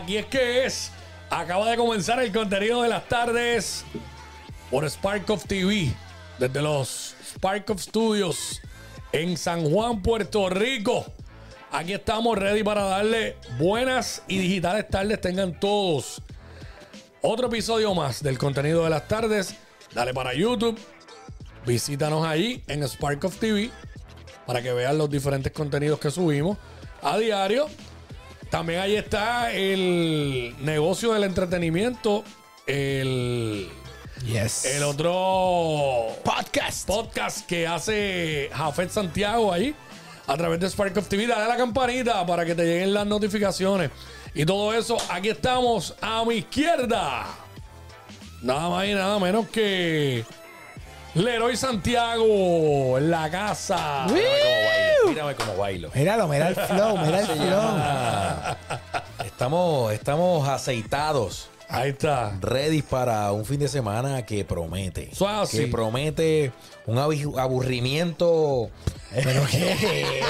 Aquí es que es. Acaba de comenzar el contenido de las tardes por Spark of TV, desde los Spark of Studios en San Juan, Puerto Rico. Aquí estamos ready para darle buenas y digitales tardes tengan todos. Otro episodio más del contenido de las tardes. Dale para YouTube. Visítanos ahí en Spark of TV para que vean los diferentes contenidos que subimos a diario. También ahí está el negocio del entretenimiento, el, Yes. el otro podcast. podcast que hace Jafet Santiago ahí a través de Spark of TV. Dale a la campanita para que te lleguen las notificaciones. Y todo eso, aquí estamos a mi izquierda. Nada más y nada menos que Leroy Santiago en la casa. Mírame cómo bailo. Míralo, mira el flow, mira el flow. Estamos, estamos aceitados, Ahí está. ready para un fin de semana que promete. Eso así. Que promete un abu- aburrimiento. ¿Pero qué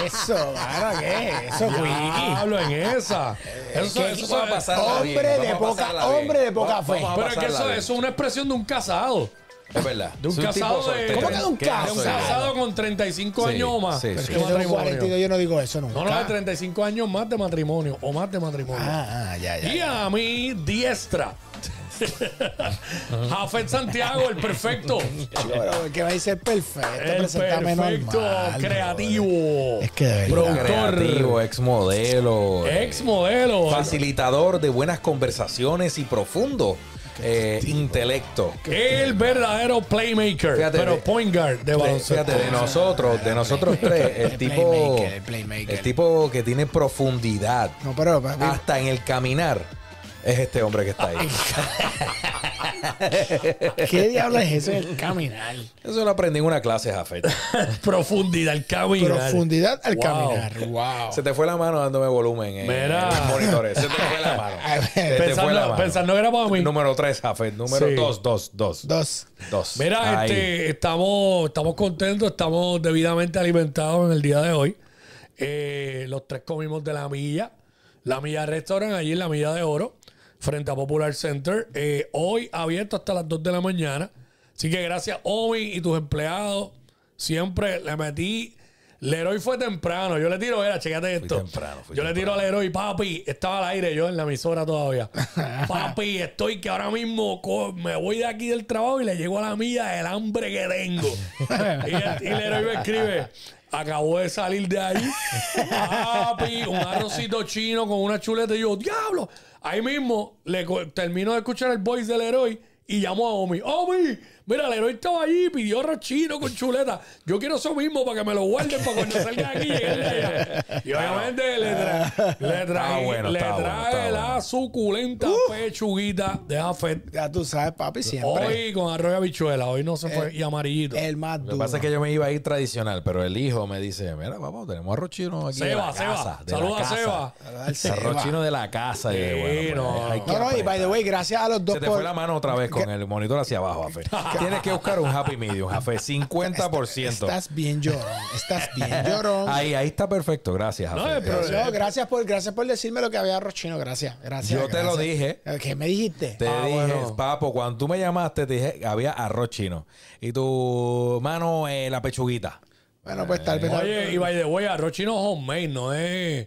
es eso? Mano, ¿qué es eso? Hablo en esa. Eso, ¿Qué- eso- Vamos a pasarla Hombre bien, de poca- hombre de poca Vamos- fe. vamos a pero es que eso, bien. eso es una expresión de un casado. Es verdad. de un casado de-. ¿Cómo que de un ¿Qué casado? De un casado con 35 Sí, años o más. sí, Pero sí. es que Yo tengo matrimonio. 42, yo no digo eso nunca. No, no, de 35 años más de matrimonio o más de matrimonio. Ah, ah, ya, ya. y ya. a mi diestra. Jafet Santiago, el perfecto. Que va a ser perfecto. El perfecto normal, creativo. Es que de verdad. Productor. Creativo, ex modelo. Ex modelo. Facilitador de buenas conversaciones y profundo eh, intelecto. El verdadero playmaker. Fíjate, pero de- point guard de baloncesto. Fíjate, de nosotros, de nosotros tres, el El tipo, playmaker, el playmaker. el tipo que tiene profundidad No, pero hasta en el caminar es este hombre que está ahí. ¿qué diablo es eso del caminar? Eso lo aprendí en una clase, Jafet. Profundidad, el caminar. Profundidad al Wow. caminar. Wow. Se te fue la mano dándome volumen en, Mira. en los monitores. Se te fue la mano. Te fue la Pensando, mano. pensando que era para mí. Número 3, Jafet. Número Sí. 2, 2, 2. Dos. 2. Mira, este, estamos, estamos contentos, estamos debidamente alimentados en el día de hoy. Eh, los tres comimos de la milla. La milla restaurant allí en la milla de oro, frente a Popular Center. Eh, hoy abierto hasta las 2 de la mañana. Así que gracias, Omi y tus empleados. Siempre le metí. Leroy fue temprano. Yo le tiro, era, checate esto. temprano, fui yo le tiro al Leroy, papi. Estaba al aire yo en la emisora todavía. papi, estoy que ahora mismo me voy de aquí del trabajo y le llego a la milla del hambre que tengo. y, el, y Leroy me escribe. Acabo de salir de ahí. Papi, un arrocito chino con una chuleta. Y yo, diablo. Ahí mismo le termino de escuchar el voice del Leroy y llamo a Omi. Omi, mira, el Leroy estaba allí, pidió arroz chino con chuleta. Yo quiero eso mismo para que me lo guarden para cuando salga de aquí. llegue de allá". Y obviamente le, tra- le trae, bueno, le bueno, trae la bueno. suculenta pechuguita de Jafet. Ya tú sabes, papi, siempre. Hoy con arroz y habichuela. Hoy no se fue. y amarillito. El más Lo duro. que pasa es que yo me iba a ir tradicional, pero el hijo me dice, mira, vamos, tenemos arroz chino aquí de Seba, la Seba. casa. de la Saluda. Seba. Seba. Arroz chino de la casa. Y Sí, bueno, pues, no. No, no, y by the way, gracias a los dos Se te por- fue la mano otra vez con el monitor hacia abajo, Afe. Tienes que buscar un happy medium, Afe. 50%. Estás bien llorón. Estás bien llorón. Ahí, ahí está perfecto. Gracias, No, Afe. el problema- Gracias. No, gracias por, gracias por decirme lo que había arroz chino. Gracias, gracias. Yo te lo dije. ¿Qué me dijiste? Te Ah, dije, bueno. papo, cuando tú me llamaste, te dije que había arroz chino. Y tu mano, eh, la pechuguita. Bueno, pues tal vez. Oye, y by the way, arroz chino homemade no es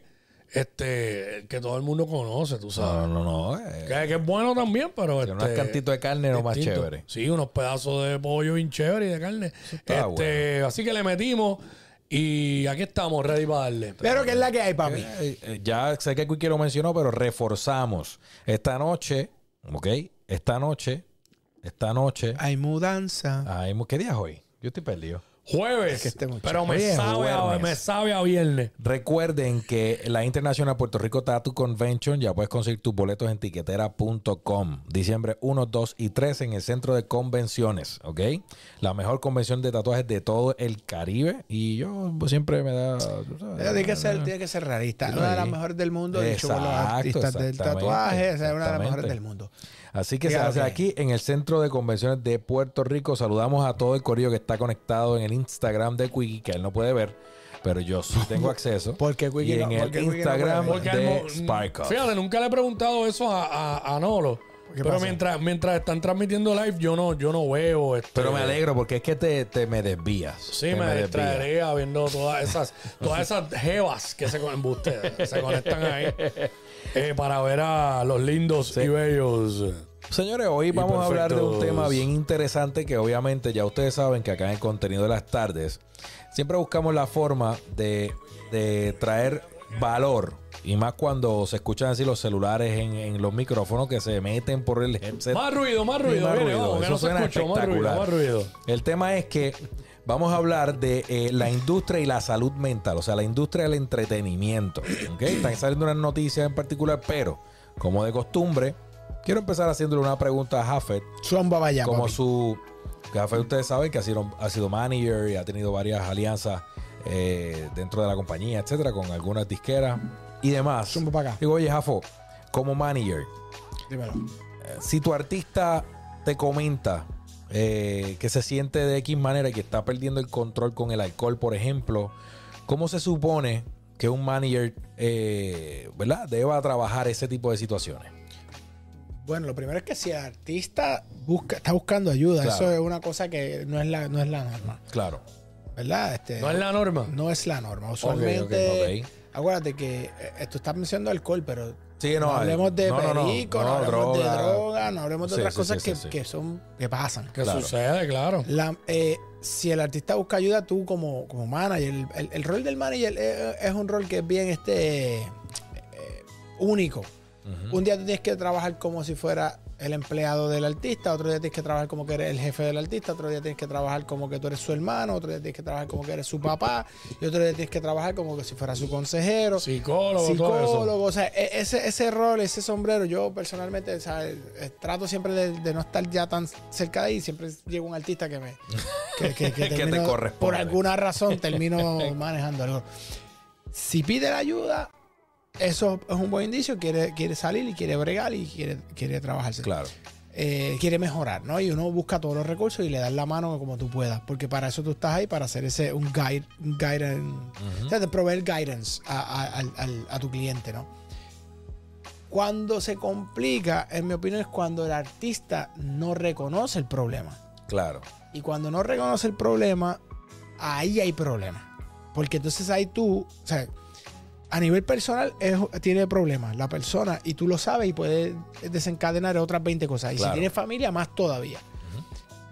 este el que todo el mundo conoce, tú sabes. No, no, no. eh, Que, que es bueno también, pero Tiene unos este, cantitos de carne lo más chévere. Sí, unos pedazos de pollo bien chévere y de carne. Este, Así que le metimos y aquí estamos, ready para darle. Pero ¿qué es la que hay, papi? Eh, eh, ya sé que Quique lo mencionó, pero reforzamos. Esta noche, ¿ok? Esta noche, esta noche. Hay mudanza. Ay, ¿Qué día es hoy? Yo estoy perdido. Jueves, que este pero me Oye, sabe, a, jueves. me sabe a viernes. Recuerden que la Internacional Puerto Rico Tattoo Convention ya puedes conseguir tus boletos en tiquetera.com. Diciembre 1, 2 y 3 en el centro de convenciones, ¿ok? La mejor convención de tatuajes de todo el Caribe. Y yo pues, siempre me da. Tiene que ser, tiene que ser realista. Sí. Una de las mejores del mundo. Dicho por los Exacto, artistas del exactamente, tatuaje. Es una de las mejores exactamente. del mundo. Así que se hace aquí en el Centro de Convenciones de Puerto Rico. Saludamos a todo el corillo que está conectado en el Instagram de Quickie, que él no puede ver. pero yo sí tengo acceso. ¿Por qué Quickie y no- en el no Instagram puede Porque de mo- Spark. Fíjate, nunca le he preguntado eso a, a, a Nolo. ¿Qué Pero pasa? mientras, mientras están transmitiendo live, yo no, yo no veo. Este, Pero me alegro porque es que te, te me desvías. Sí, Te me, desvías. distraería viendo todas esas, todas esas jevas que se, con- se conectan ahí eh, para ver a los lindos y bellos. Señores, hoy vamos a hablar de un tema bien interesante que obviamente ya ustedes saben que acá en el contenido de las tardes siempre buscamos la forma de, de traer valor y más cuando se escuchan así los celulares en, en los micrófonos que se meten por el headset. Más ruido, más ruido. Más viene, ruido, vamos, que eso no suena escuchó. Más ruido, más ruido. El tema es que vamos a hablar de eh, la industria y la salud mental, o sea, la industria del entretenimiento. ¿ok? Están saliendo unas noticias en particular, pero como de costumbre, quiero empezar haciéndole una pregunta a Zumba vaya, como papi. su... Jafet, ustedes saben que ha sido, ha sido manager y ha tenido varias alianzas eh, dentro de la compañía, etcétera, con algunas disqueras y demás. Zumba para acá. Digo, oye, Jafo, como manager, Dímelo. si tu artista te comenta eh, que se siente de X manera y que está perdiendo el control con el alcohol, por ejemplo, ¿cómo se supone que un manager, eh, ¿verdad?, deba trabajar ese tipo de situaciones? Bueno, lo primero es que si el artista busca, está buscando ayuda, Claro. eso es una cosa que no es la, no es la norma, Claro. ¿verdad? Este, No es la norma. no es la norma. Usualmente, acuérdate que eh, tú estás mencionando alcohol, pero Sí, no, no, hablemos de no, no, no, perico, no, no, hablemos droga. de droga, no hablemos de Sí, otras sí, cosas sí, que, que son que pasan. ¿Qué Claro. sucede? Claro. La- eh, si el artista busca ayuda, tú como, como manager, el, el- el rol del manager es, es un rol que es bien este eh, único. Un día tú tienes que trabajar como si fuera el empleado del artista, otro día tienes que trabajar como que eres el jefe del artista, otro día tienes que trabajar como que tú eres su hermano, otro día tienes que trabajar como que eres su papá, y otro día tienes que trabajar como que si fuera su consejero, Psicólogo, todo eso. psicólogo, o sea, e- ese, ese rol, ese sombrero, yo personalmente o sea, eh, trato siempre de, de no estar ya tan cerca de ahí, siempre llega un artista que me que, que- que Que te corresponde. por alguna razón termino manejando algo. Si pide la ayuda, eso es un buen indicio, quiere, quiere salir y quiere bregar y quiere, quiere trabajarse. Claro. Eh, quiere mejorar, ¿no? Y uno busca todos los recursos y le das la mano como tú puedas, porque para eso tú estás ahí, para hacer ese un guide, un guidance, o sea, de proveer guidance a, a- a tu cliente, ¿no? Cuando se complica, en mi opinión, es cuando el artista no reconoce el problema. Claro. Y cuando no reconoce el problema, ahí hay problema. Porque entonces ahí tú, o sea, a nivel personal es- tiene problemas la persona y tú lo sabes y puedes desencadenar otras 20 cosas. Y Claro. si tiene familia, más todavía.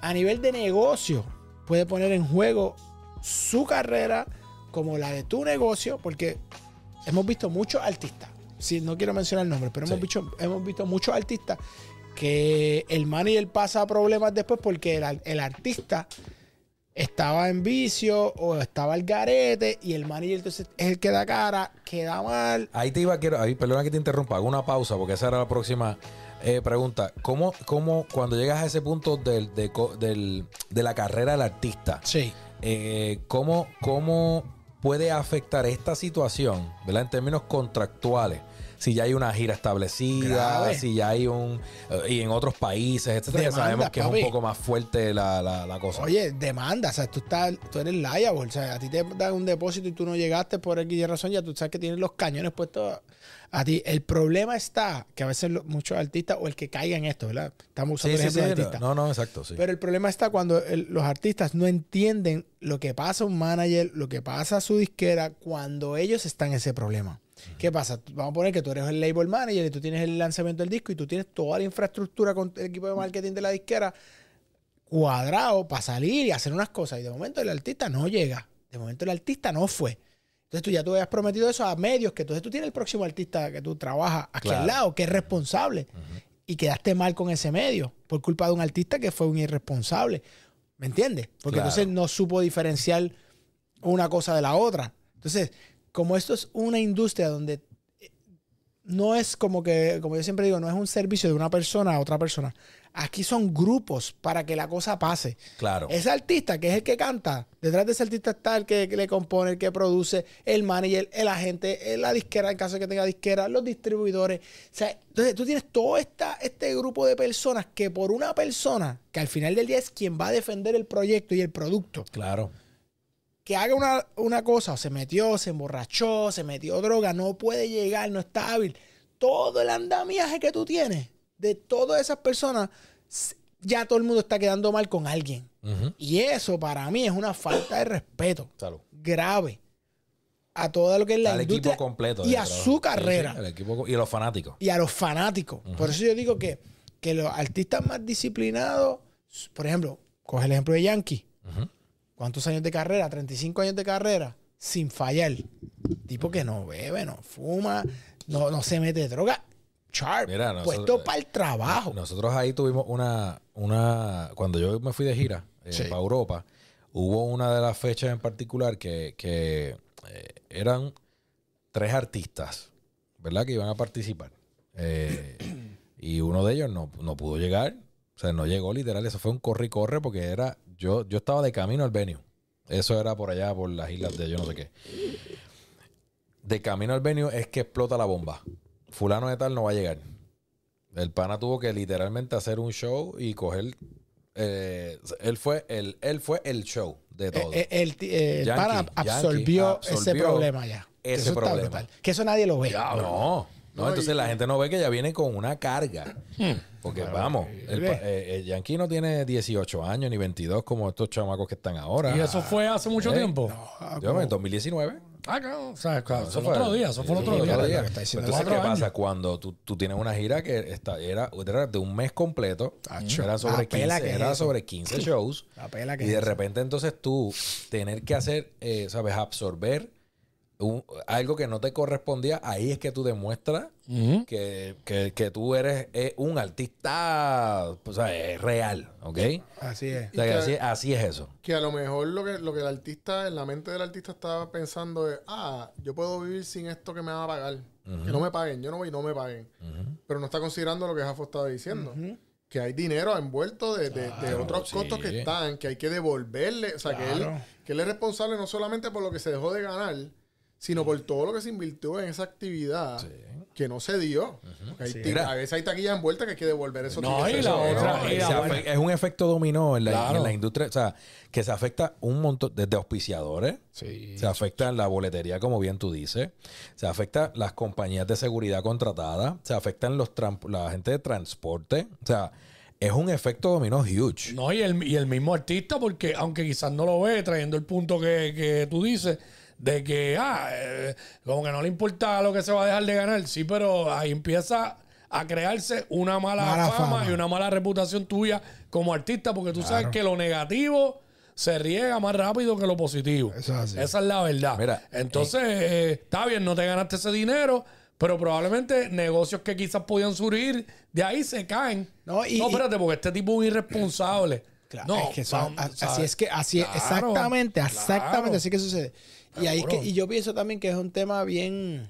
A nivel de negocio, puede poner en juego su carrera como la de tu negocio, porque hemos visto muchos artistas, sí, no quiero mencionar el nombre, pero hemos, Sí. visto, hemos visto muchos artistas que el manager pasa problemas después porque el artista estaba en vicio o estaba al garete y el manager entonces es el que da cara, queda mal. Ahí te iba, quiero, ahí, perdona que te interrumpa, hago una pausa porque esa era la próxima eh, pregunta. ¿Cómo, ¿Cómo cuando llegas a ese punto del, de, del- de la carrera del artista, Sí. eh, ¿cómo, ¿cómo puede afectar esta situación, ¿verdad? En términos contractuales. Si ya hay una gira establecida, Grave. si ya hay un... eh, y en otros países, etcétera, que Demanda, sabemos que es un poco más fuerte la, la, la cosa. Oye, demanda, o sea, tú, estás, tú eres liable, o sea, a ti te dan un depósito y tú no llegaste por X razón, ya tú sabes que tienes los cañones puestos a ti. El problema está que a veces muchos artistas, o el que caiga en esto, ¿verdad? Estamos usando sí, el sí, ejemplo sí, de artistas. no, no, exacto, sí. Pero el problema está cuando el- los artistas no entienden lo que pasa a un manager, lo que pasa a su disquera cuando ellos están en ese problema. ¿Qué pasa? Vamos a poner que tú eres el label manager y tú tienes el lanzamiento del disco y tú tienes toda la infraestructura con el equipo de marketing de la disquera cuadrado para salir y hacer unas cosas. Y de momento el artista no llega. De momento el artista no fue. Entonces tú ya tú habías prometido eso a medios, que entonces tú tienes el próximo artista que tú trabajas aquí Claro. al lado, que es responsable. Y quedaste mal con ese medio por culpa de un artista que fue un irresponsable. ¿Me entiendes? Porque Claro. entonces no supo diferenciar una cosa de la otra. Entonces, como esto es una industria donde eh, no es como que, como yo siempre digo, no es un servicio de una persona a otra persona. Aquí son grupos para que la cosa pase. Claro. Ese artista, que es el que canta, detrás de ese artista está el que, le compone, el que produce, el manager, el agente, eh, la disquera, en caso de que tenga disquera, los distribuidores. O sea, entonces tú tienes todo esta, este grupo de personas que por una persona, que al final del día es quien va a defender el proyecto y el producto, Claro. Que haga una, una cosa, o se metió, se emborrachó, se metió droga, no puede llegar, no está hábil. Todo el andamiaje que tú tienes de todas esas personas, ya todo el mundo está quedando mal con alguien. Y eso para mí es una falta de respeto Salud. grave a todo lo que es la Al industria equipo completo. y a trabajo. su Sí, sí, carrera el equipo co- y los fanáticos. y a los fanáticos. Por eso yo digo que, que los artistas más disciplinados, por ejemplo, coge el ejemplo de Yankee. ¿Cuántos años de carrera? 35 años de carrera sin fallar. Tipo que no bebe, no fuma, no, no se mete droga. Sharp, Mira, nosotros- puesto para el trabajo. Nosotros ahí tuvimos una, una, cuando yo me fui de gira eh, Sí. para Europa, hubo una de las fechas en particular que, que, eh, eran tres artistas, ¿verdad? Que iban a participar. Eh, y uno de ellos no, no pudo llegar, o sea, no llegó literal, eso fue un corre y corre porque era, yo, yo estaba de camino al venue. Eso era por allá, por las islas de yo no sé qué. De camino al venue es que explota la bomba. Fulano de tal no va a llegar. El pana tuvo que literalmente hacer un show y coger. eh, él fue el, él fue el show de todo. Eh, el, ti- eh, el Yankee, pana Yankee absorbió, ese absorbió problema ya. Ese eso está problema. brutal. Que eso nadie lo ve. no, No, entonces la gente no ve que ya viene con una carga. Porque vamos, el, pa- eh, el Yankee no tiene 18 años ni 22 como estos chamacos que están ahora. Y eso fue hace mucho Eh, tiempo. Yo, en 2019. Ah, claro. O sea, claro, eso eso fue otro día. Eso fue otro sí, día. otro día. Lo que está diciendo. Entonces, ¿qué Cuatro pasa? Cuando tú, tú tienes una gira que está, era, era de un mes completo, Tacho, era sobre la pela 15, que es era eso. sobre 15 shows, La pela que y es de eso. repente entonces tú tener que hacer, eh, ¿sabes? Absorber un- algo que no te correspondía, ahí es que tú demuestras que, que- que tú eres eh, un artista, o sea, es real, ¿ok? Así es. O sea, que que- así, así es eso. Que a lo mejor lo que, lo que el artista, en la mente del artista estaba pensando es, ah, yo puedo vivir sin esto que me van a pagar. Que no me paguen, yo no voy y no me paguen. Pero no está considerando lo que Jafo estaba diciendo. Que hay dinero envuelto de, de- otros sí. costos que están, que hay que devolverle. O sea, que, él, que él es responsable no solamente por lo que se dejó de ganar, sino por todo lo que se invirtió en esa actividad que no se dio. Sí. a veces hay taquillas envueltas que hay que devolver esos No, y la Eso, otra- es un efecto dominó en la, Claro. en la industria, o sea, que se afecta un montón, desde auspiciadores, Sí. se afecta la boletería, como bien tú dices, se afecta las compañías de seguridad contratadas, se afectan los la gente de transporte, o sea, es un efecto dominó huge. No, y el, y el mismo artista, porque aunque quizás no lo ve, trayendo el punto que, que tú dices, de que, ah, eh, como que no le importa lo que se va a dejar de ganar, sí, pero ahí empieza a crearse una mala, Mala fama, fama. y una mala reputación tuya como artista, porque tú sabes que lo negativo se riega más rápido que lo positivo. Eso es así. Esa es la verdad. Mira, Entonces, eh, está bien, no te ganaste ese dinero, pero probablemente negocios que quizás podían surgir de ahí se caen. No, y- no espérate, porque este tipo es un irresponsable. Claro, no, es que vamos, a- así es que así Claro, exactamente, claro. exactamente así que sucede. Y ahí que, Cabrón. y yo pienso también que es un tema bien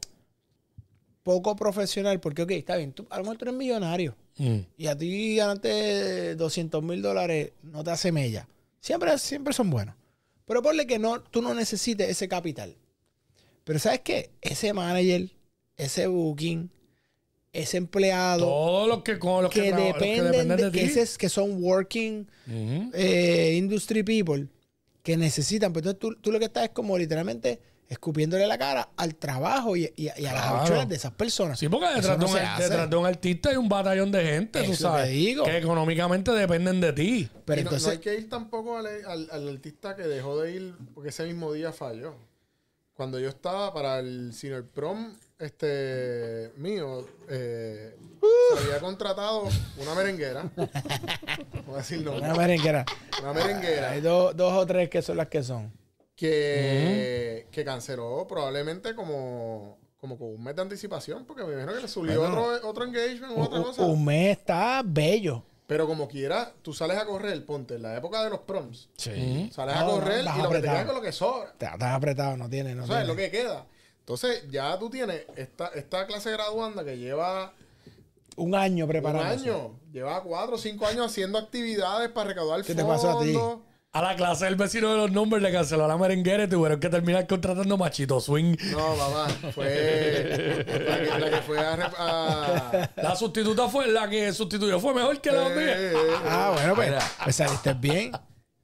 poco profesional, porque ok, está bien, tú, a lo mejor tú eres millonario Mm. y a ti ganarte 200 mil dólares no te hace mella. Siempre, siempre son buenos. Pero ponle que no, tú no necesites ese capital. Pero ¿sabes qué? Ese manager, ese booking, ese empleado Todos los que, con los que, que, los que dependen dependen de, de, ti. que, ese que son working eh, industry people que necesitan. Pero entonces tú, tú lo que estás es como literalmente escupiéndole la cara al trabajo y, y- y a las habichuelas de esas personas. Sí, porque detrás, no de un, detrás de un artista hay un batallón de gente, tú sabes, te digo. que económicamente dependen de ti. Pero Y no- entonces, no, hay que ir tampoco al, al- al artista que dejó de ir porque ese mismo día falló. Cuando yo estaba para el senior prom este mío, eh, se había contratado una merenguera. Voy a decir una merenguera. Una merenguera Hay dos, dos o tres que son las que son. que, que canceló probablemente como, como con un mes de anticipación porque me imagino que le subió Bueno. otro, otro engagement o otra cosa. un mes está bello. Pero como quiera, tú sales a correr, ponte, en la época de los proms. Sí. Sales No, a correr y lo que te apretado. queda con lo que sobra. Estás estás apretado, no tiene. No O sea, es tiene. lo que queda. Entonces, ya tú tienes esta, esta clase graduanda que lleva Un año un preparándose. año, lleva cuatro o cinco años haciendo actividades para recaudar ¿Qué te pasó a ti? fondos. A la clase del vecino de los nombres le canceló a la merenguera y tuvieron que terminar contratando machito swing. No, mamá, fue la que, la que fue a, a- La sustituta fue la que sustituyó, fue mejor que la Eh, mía. eh, Ah, bueno, pues, pues saliste bien.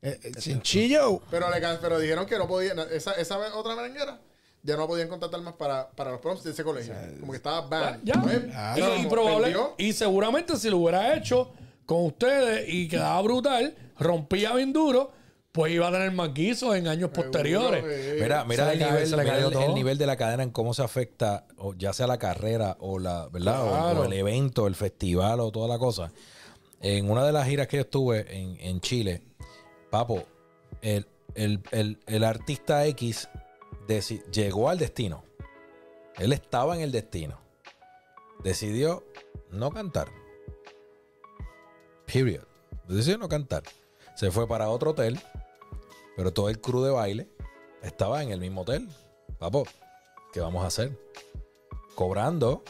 Eh, eh, Chinchillo. Pero, le, pero dijeron que no podían. Esa, esa otra merenguera ya no podían contratar más para, para los proms de ese colegio. Como que estaba ban. Ya. Pues, Y- probable, y seguramente si lo hubiera hecho con ustedes y quedaba brutal, rompía bien duro, pues iba a tener más guisos en años posteriores. eh, Mira, mira, el, nivel, mira el- el nivel de la cadena en cómo se afecta, o ya sea la carrera o la, ¿verdad? O- Claro. O, el evento, el festival o toda la cosa. En una de las giras que yo estuve en, en Chile, papo, el, el- el- el artista X llegó al destino. Él estaba en el destino. Decidió no cantar. Period. Decidió no cantar. Se fue para otro hotel, pero todo el crew de baile estaba en el mismo hotel. Papo, ¿qué vamos a hacer? Cobrando,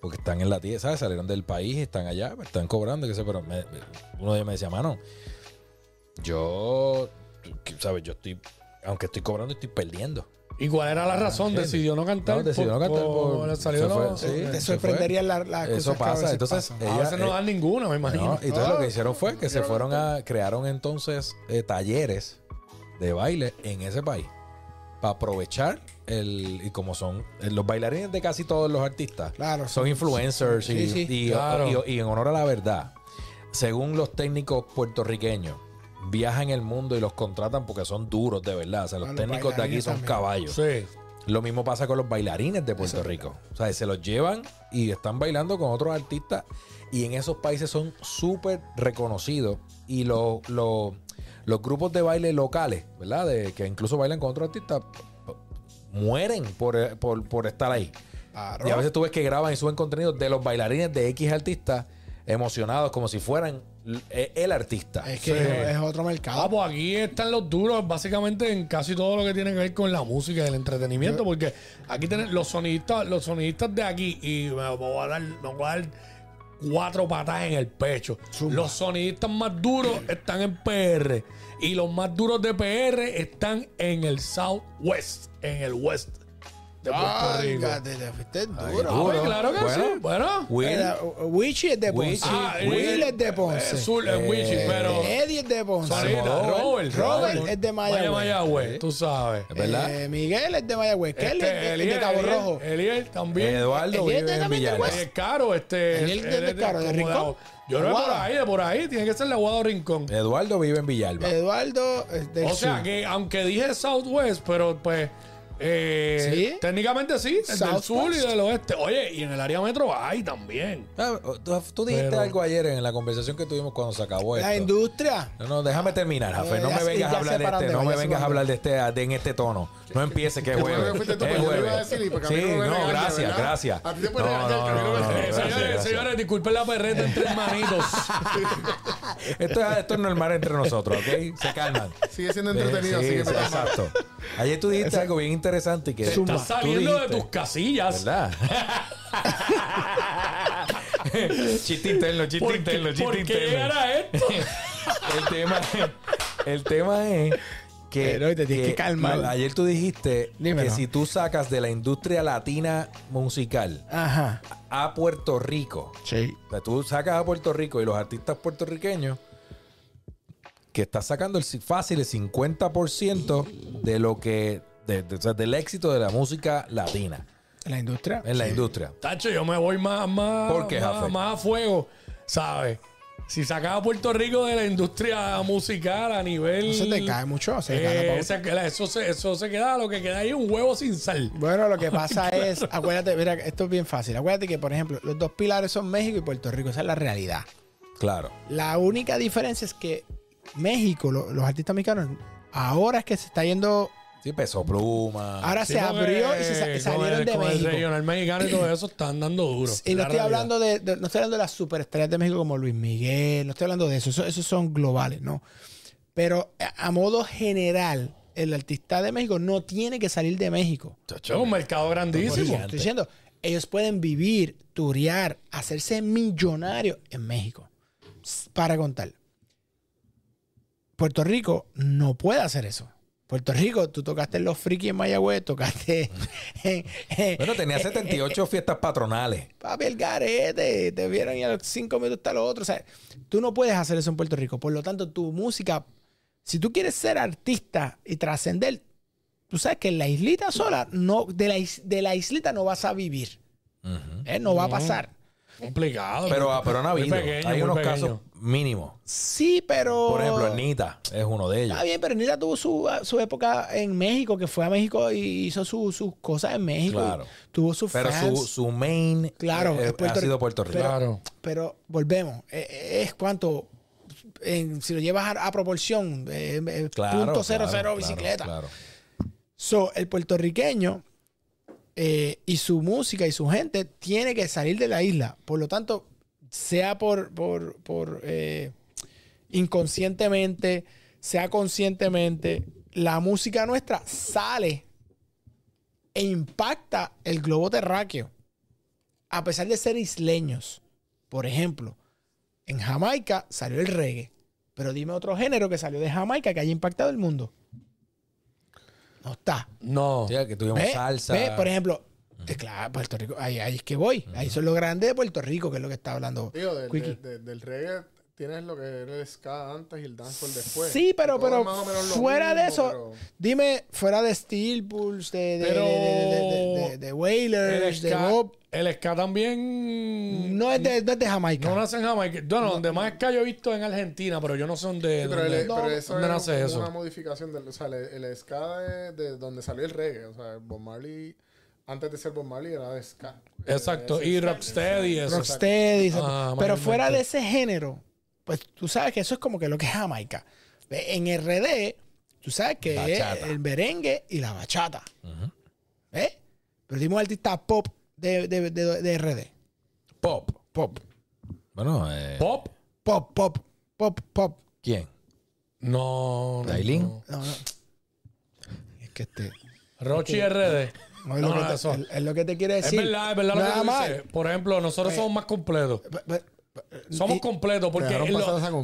porque están en la tierra, ¿sabes? Salieron del país, están allá, pues, están cobrando, qué sé, pero uno de ellos me decía, mano, yo, ¿sabes? Yo estoy, aunque estoy cobrando, estoy perdiendo. ¿Y cuál era la razón? ¿entiendes? Decidió no cantar. No, decidió no cantar por- salió se lo- fue, sí. Te la- las Eso cosas que a pasa, veces entonces, pasan. A ella- veces no eh, dan ninguna, me imagino. No, entonces lo que hicieron fue que se fueron a, crearon entonces eh, talleres de baile en ese país para aprovechar el, y como son eh, los bailarines de casi todos los artistas, Claro, son sí. influencers y, Sí, sí. y- Claro. y- y en honor a la verdad, según los técnicos puertorriqueños, viajan el mundo y los contratan porque son duros de verdad. O sea, los Ah, los técnicos de aquí son también. caballos. Sí. Lo mismo pasa con los bailarines de Puerto Rico. O sea, se los llevan y están bailando con otros artistas y en esos países son súper reconocidos y los, los, los grupos de baile locales, ¿verdad? De, que incluso bailan con otros artistas, mueren por, por, por estar ahí. Claro. Y a veces tú ves que graban y suben contenido de los bailarines de X artistas emocionados como si fueran l- e- el artista. Es que Sí. es otro Ah, mercado. pues aquí están los duros, básicamente en casi todo lo que tiene que ver con la música y el entretenimiento, porque aquí tienen los sonidistas, los sonidistas de aquí, y me, me voy a dar, me voy a dar cuatro patas en el pecho. Los sonidistas más duros están en PR y los más duros de PR están en el Southwest, en el West de Puerto Rico. Te fuiste Ay, duro. Ah, pues, claro que Bueno. sí. Bueno. Will, Era, Wichi es de Ponce. Ah, Will eh, es de Ponce. eh, Zul es Wichi, Eh, pero. Eddie es de Ponce. Sonita, Robert. Robert, Robert es de Mayagüez. Mayagüez, tú sabes. ¿Es verdad? Eh, Miguel es de Mayagüez. Kelly Este, es de, es de Eliel, Cabo Eliel, Rojo. Eliel también. Eduardo Eliel vive en Villalba. Es caro, este. Eliel él de es Caro, de Rincón. Yo no es por ahí, de por ahí. Tiene que ser de Aguado Rincón. Eduardo vive en Villalba. Eduardo es del O sea sur. que, aunque dije Southwest, pero pues. Eh, ¿Sí? Técnicamente sí, del sur y del oeste. Oye, y en el área metro hay también. Ah, Tú, tú dijiste Pero- algo ayer en la conversación que tuvimos cuando se acabó esto. La industria. No, no, déjame terminar, Jafe. Eh, No ya me vengas ya a hablar de este, no me vengas a hablar de este de- en este tono. No empieces que es Qué bueno jueves. que fuiste tú, Es porque yo lo iba a jueves. decir y porque a mí Sí, no me no, regañas, gracias, ¿verdad? gracias. A ti te puede No, regañar, no, que a mí no me. Eh, señores, gracias. señores, disculpen la perreta entre hermanitos. Esto es, esto es normal entre nosotros, ¿ok? Se calman. Sigue siendo entretenido, Sí, así que sí, exacto. Ayer tú dijiste algo bien interesante y que Estás saliendo de tus casillas. ¿Verdad? chiste interno, chiste ¿Por qué, interno, chiste por qué interno. llegar a esto? el tema el tema es que, Pero te tienes que calmar. no, ayer tú dijiste Dímelo. que si tú sacas de la industria latina musical Ajá. a Puerto Rico, Sí. o sea, tú sacas a Puerto Rico y los artistas puertorriqueños que estás sacando el ci- fácil el 50% de lo que de- de- o sea, del éxito de la música latina La industria. en la industria. Tacho, yo me voy más, más, ¿Por qué, más, a fuego, ¿sabes? Si sacaba a Puerto Rico de la industria musical a nivel. No se te cae mucho. Se te cae la Eh, pauta. se queda- eso, se, eso se queda, lo que queda ahí es un huevo sin sal. Bueno, lo que pasa es, acuérdate, mira, esto es bien fácil. Acuérdate que, por ejemplo, los dos pilares son México y Puerto Rico. Esa es la realidad. Claro. La única diferencia es que México, lo- los artistas mexicanos, ahora es que se está yendo, Sí, peso pluma. ahora Sí, se abrió y se sa- salieron el- de con el México. regional mexicano y todo eso están dando duro. Y no La estoy realidad. hablando de, de- no estoy hablando de las superestrellas de México como Luis Miguel, no estoy hablando de eso, eso- esos son globales, ¿no? Pero a, a modo general, el artista de México no tiene que salir de México. Es un mercado grandísimo. Estoy diciendo, ellos pueden vivir, turear, hacerse millonarios en México. Para contar. Puerto Rico no puede hacer eso. Puerto Rico, tú tocaste en los friki en Mayagüez, tocaste en, en- Bueno, tenía en- 78 fiestas patronales. Papi, el garete, te vieron y a los cinco minutos está lo otro. O sea, tú no puedes hacer eso en Puerto Rico. Por lo tanto, tu música Si tú quieres ser artista y trascender, tú sabes que en la islita sola, no, de, la, is- de la islita no vas a vivir. ¿eh? No va a pasar. Complicado. Pero, ah, pero no ha Muy habido. pequeño, Hay unos pequeño. casos mínimos. Sí, pero. Por ejemplo, Anita es uno de ellos. Está bien, pero Nita tuvo su, su época en México, que fue a México y hizo su- sus cosas en México. Claro. Tuvo sus Pero fans. su, su main Claro, eh, es Puerto ha sido. Puerto Rico. Pero- Claro. Pero volvemos. eh, eh, Es cuánto. en- si lo llevas a, a proporción, eh, eh, Claro, punto cero claro, cero claro, bicicleta. claro. So, el puertorriqueño eh, y su música y su gente tiene que salir de la isla. Por lo tanto, sea por, por, por, eh, inconscientemente, sea conscientemente, la música nuestra sale e impacta el globo terráqueo. A pesar de ser isleños. Por ejemplo, en Jamaica salió el reggae. Pero dime otro género que salió de Jamaica que haya impactado el mundo. No está. No. Sí, que tuvimos Ve, salsa. ve, por ejemplo, eh, claro, Puerto Rico, ahí, ahí es que voy. Ahí son lo grande de Puerto Rico, que es lo que está hablando. Digo, del- Quickie. de- de- del reggae tienes lo que era el ska antes y el dancehall después. Sí, pero, Todo pero es más o menos lo fuera de mismo, eso, pero- dime, fuera de Steel Pulse, de, de, Pero- de, de, de- de- de El Wailers, de ska, Bob, el ska también. no es de, no es de Jamaica. No nace en Jamaica. Bueno, donde más ska yo he visto en Argentina, pero yo no sé dónde. Sí, pero, dónde- el- pero eso ¿dónde es nace como eso? una modificación del, o sea, el, el ska de, de donde salió el reggae, o sea, Bob Marley antes de ser Bob Marley era de ska. Exacto. Ese Y ska- Rocksteady y eso. Rocksteady, Ah, pero mayormente. fuera de ese género, pues tú sabes que eso es como que lo que es Jamaica. Ve, En RD, tú sabes que Bachata. es el merengue y la bachata. ¿Eh? Pero dime un artista pop de, de, de, de RD. Pop. Pop. Bueno, eh, Pop. Pop, pop, pop, pop. ¿quién? No. no, ¿Dailin? no. No, no. Es que este. Rochi RD. No, es, No, lo no, que te, eso. es- es lo que te quiere Es decir. verdad, es verdad lo Nada que tú más. dices. Por ejemplo, nosotros somos más completos. Pe- pe- Somos y- completos porque lo-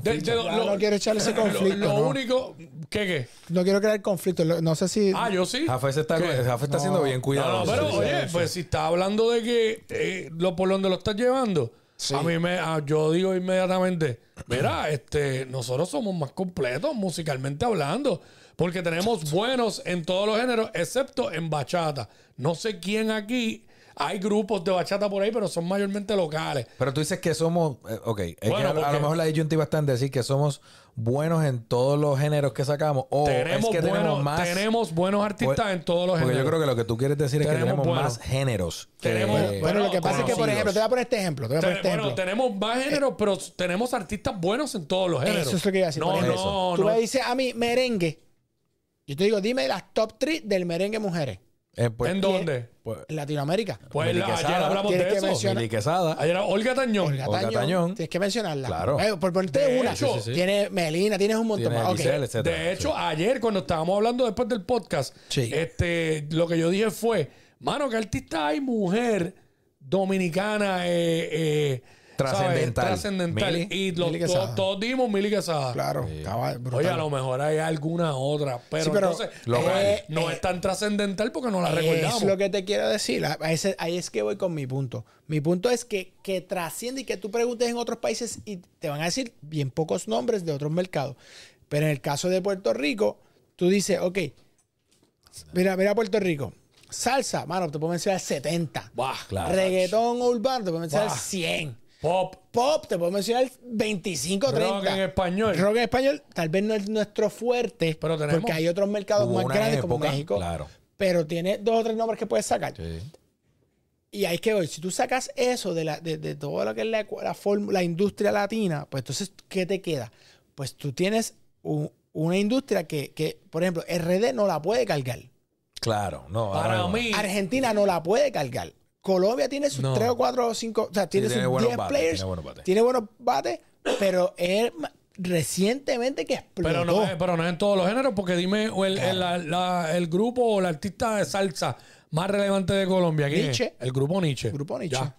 de- de- lo- no quiero echarle ese conflicto, Lo, no. único. ¿Qué qué? No quiero crear conflicto. No sé si. Ah, yo sí. Jafé, se está. Jafé está siendo bien No, cuidado. no, pero sí, oye, sí. pues si estás hablando de que eh, lo por donde lo estás llevando, a mí me, a- yo digo inmediatamente, mira, este, nosotros somos más completos musicalmente hablando, porque tenemos buenos en todos los géneros, excepto en bachata. No sé quién aquí, hay grupos de bachata por ahí, pero son mayormente locales. Pero tú dices que somos. eh, ok, es que Bueno, a, a porque- lo mejor la disyuntiva está en decir que somos buenos en todos los géneros que sacamos. O tenemos, es que buenos, tenemos más. tenemos buenos artistas Pues- en todos los Porque géneros. yo creo que lo que tú quieres decir es que Tenemos tenemos buenos. más géneros. que- Tenemos- Bueno, Bueno, lo que pasa es que, por conocidos. ejemplo, te voy a poner este ejemplo. Te voy a poner Ten- este bueno, ejemplo. tenemos más géneros, pero tenemos artistas buenos en todos los géneros. Eso es lo que iba a decir. No, por ejemplo. no, Tú no. me dices a mí merengue. Yo te digo, dime las top 3 del merengue mujeres Eh, pues- ¿En dónde? Pues, en Latinoamérica. Pues la- ayer hablamos de que eso. Quesada. Ayer Olga Tañón. Olga Olga Tañón, Tañón. Tienes que mencionarla. Claro. Eh, por ponerte De una. hecho, Sí, sí, sí. Tienes Melina, tienes un montón Tiene más. Ok. Giselle, etcétera. De hecho, Sí. ayer cuando estábamos hablando después del podcast, Sí. este, lo que yo dije fue, mano, ¿qué artista hay mujer dominicana eh, eh, Trascendental. Trascendental. Mili. y lo- Mili to- Quesada. todos dimos Mili Quesada. Claro, estaba brutal. Oye, a lo mejor hay alguna otra, pero, Sí, pero entonces eh, no Eh, es tan trascendental porque no la recordamos. Es lo que te quiero decir. Ahí es que voy con mi punto. Mi punto es que, que trasciende y que tú preguntes en otros países y te van a decir bien pocos nombres de otros mercados. Pero en el caso de Puerto Rico, tú dices, ok, mira, mira Puerto Rico. Salsa, mano, te puedo mencionar 70. Bah, Claro. Reggaetón urbano, te puedo mencionar Bah. 100. Pop, Pop, te puedo mencionar 25, 30. rock en español. Rock en español tal vez no es nuestro fuerte, Pero tenemos- porque hay otros mercados más grandes como México. claro. Pero tiene dos o tres nombres que puedes sacar. Sí. Y hay que ver, si tú sacas eso de, la, de, de todo lo que es la, la, la industria latina, pues entonces, ¿qué te queda? Pues tú tienes un- una industria que, que, por ejemplo, RD no la puede cargar. Claro, no. Para mí, Argentina no la puede cargar. Colombia tiene sus No. tres o cuatro o cinco, o sea, tiene tiene sus buenos 10 bates, players, tiene buenos bates. tiene buenos bates, pero es recientemente que explotó. Pero no, es, pero no es en todos los géneros, porque dime el, el, la- la- el grupo o el artista de salsa más relevante de Colombia. ¿quién es? Nietzsche. El grupo Nietzsche. Grupo Nietzsche. Ya.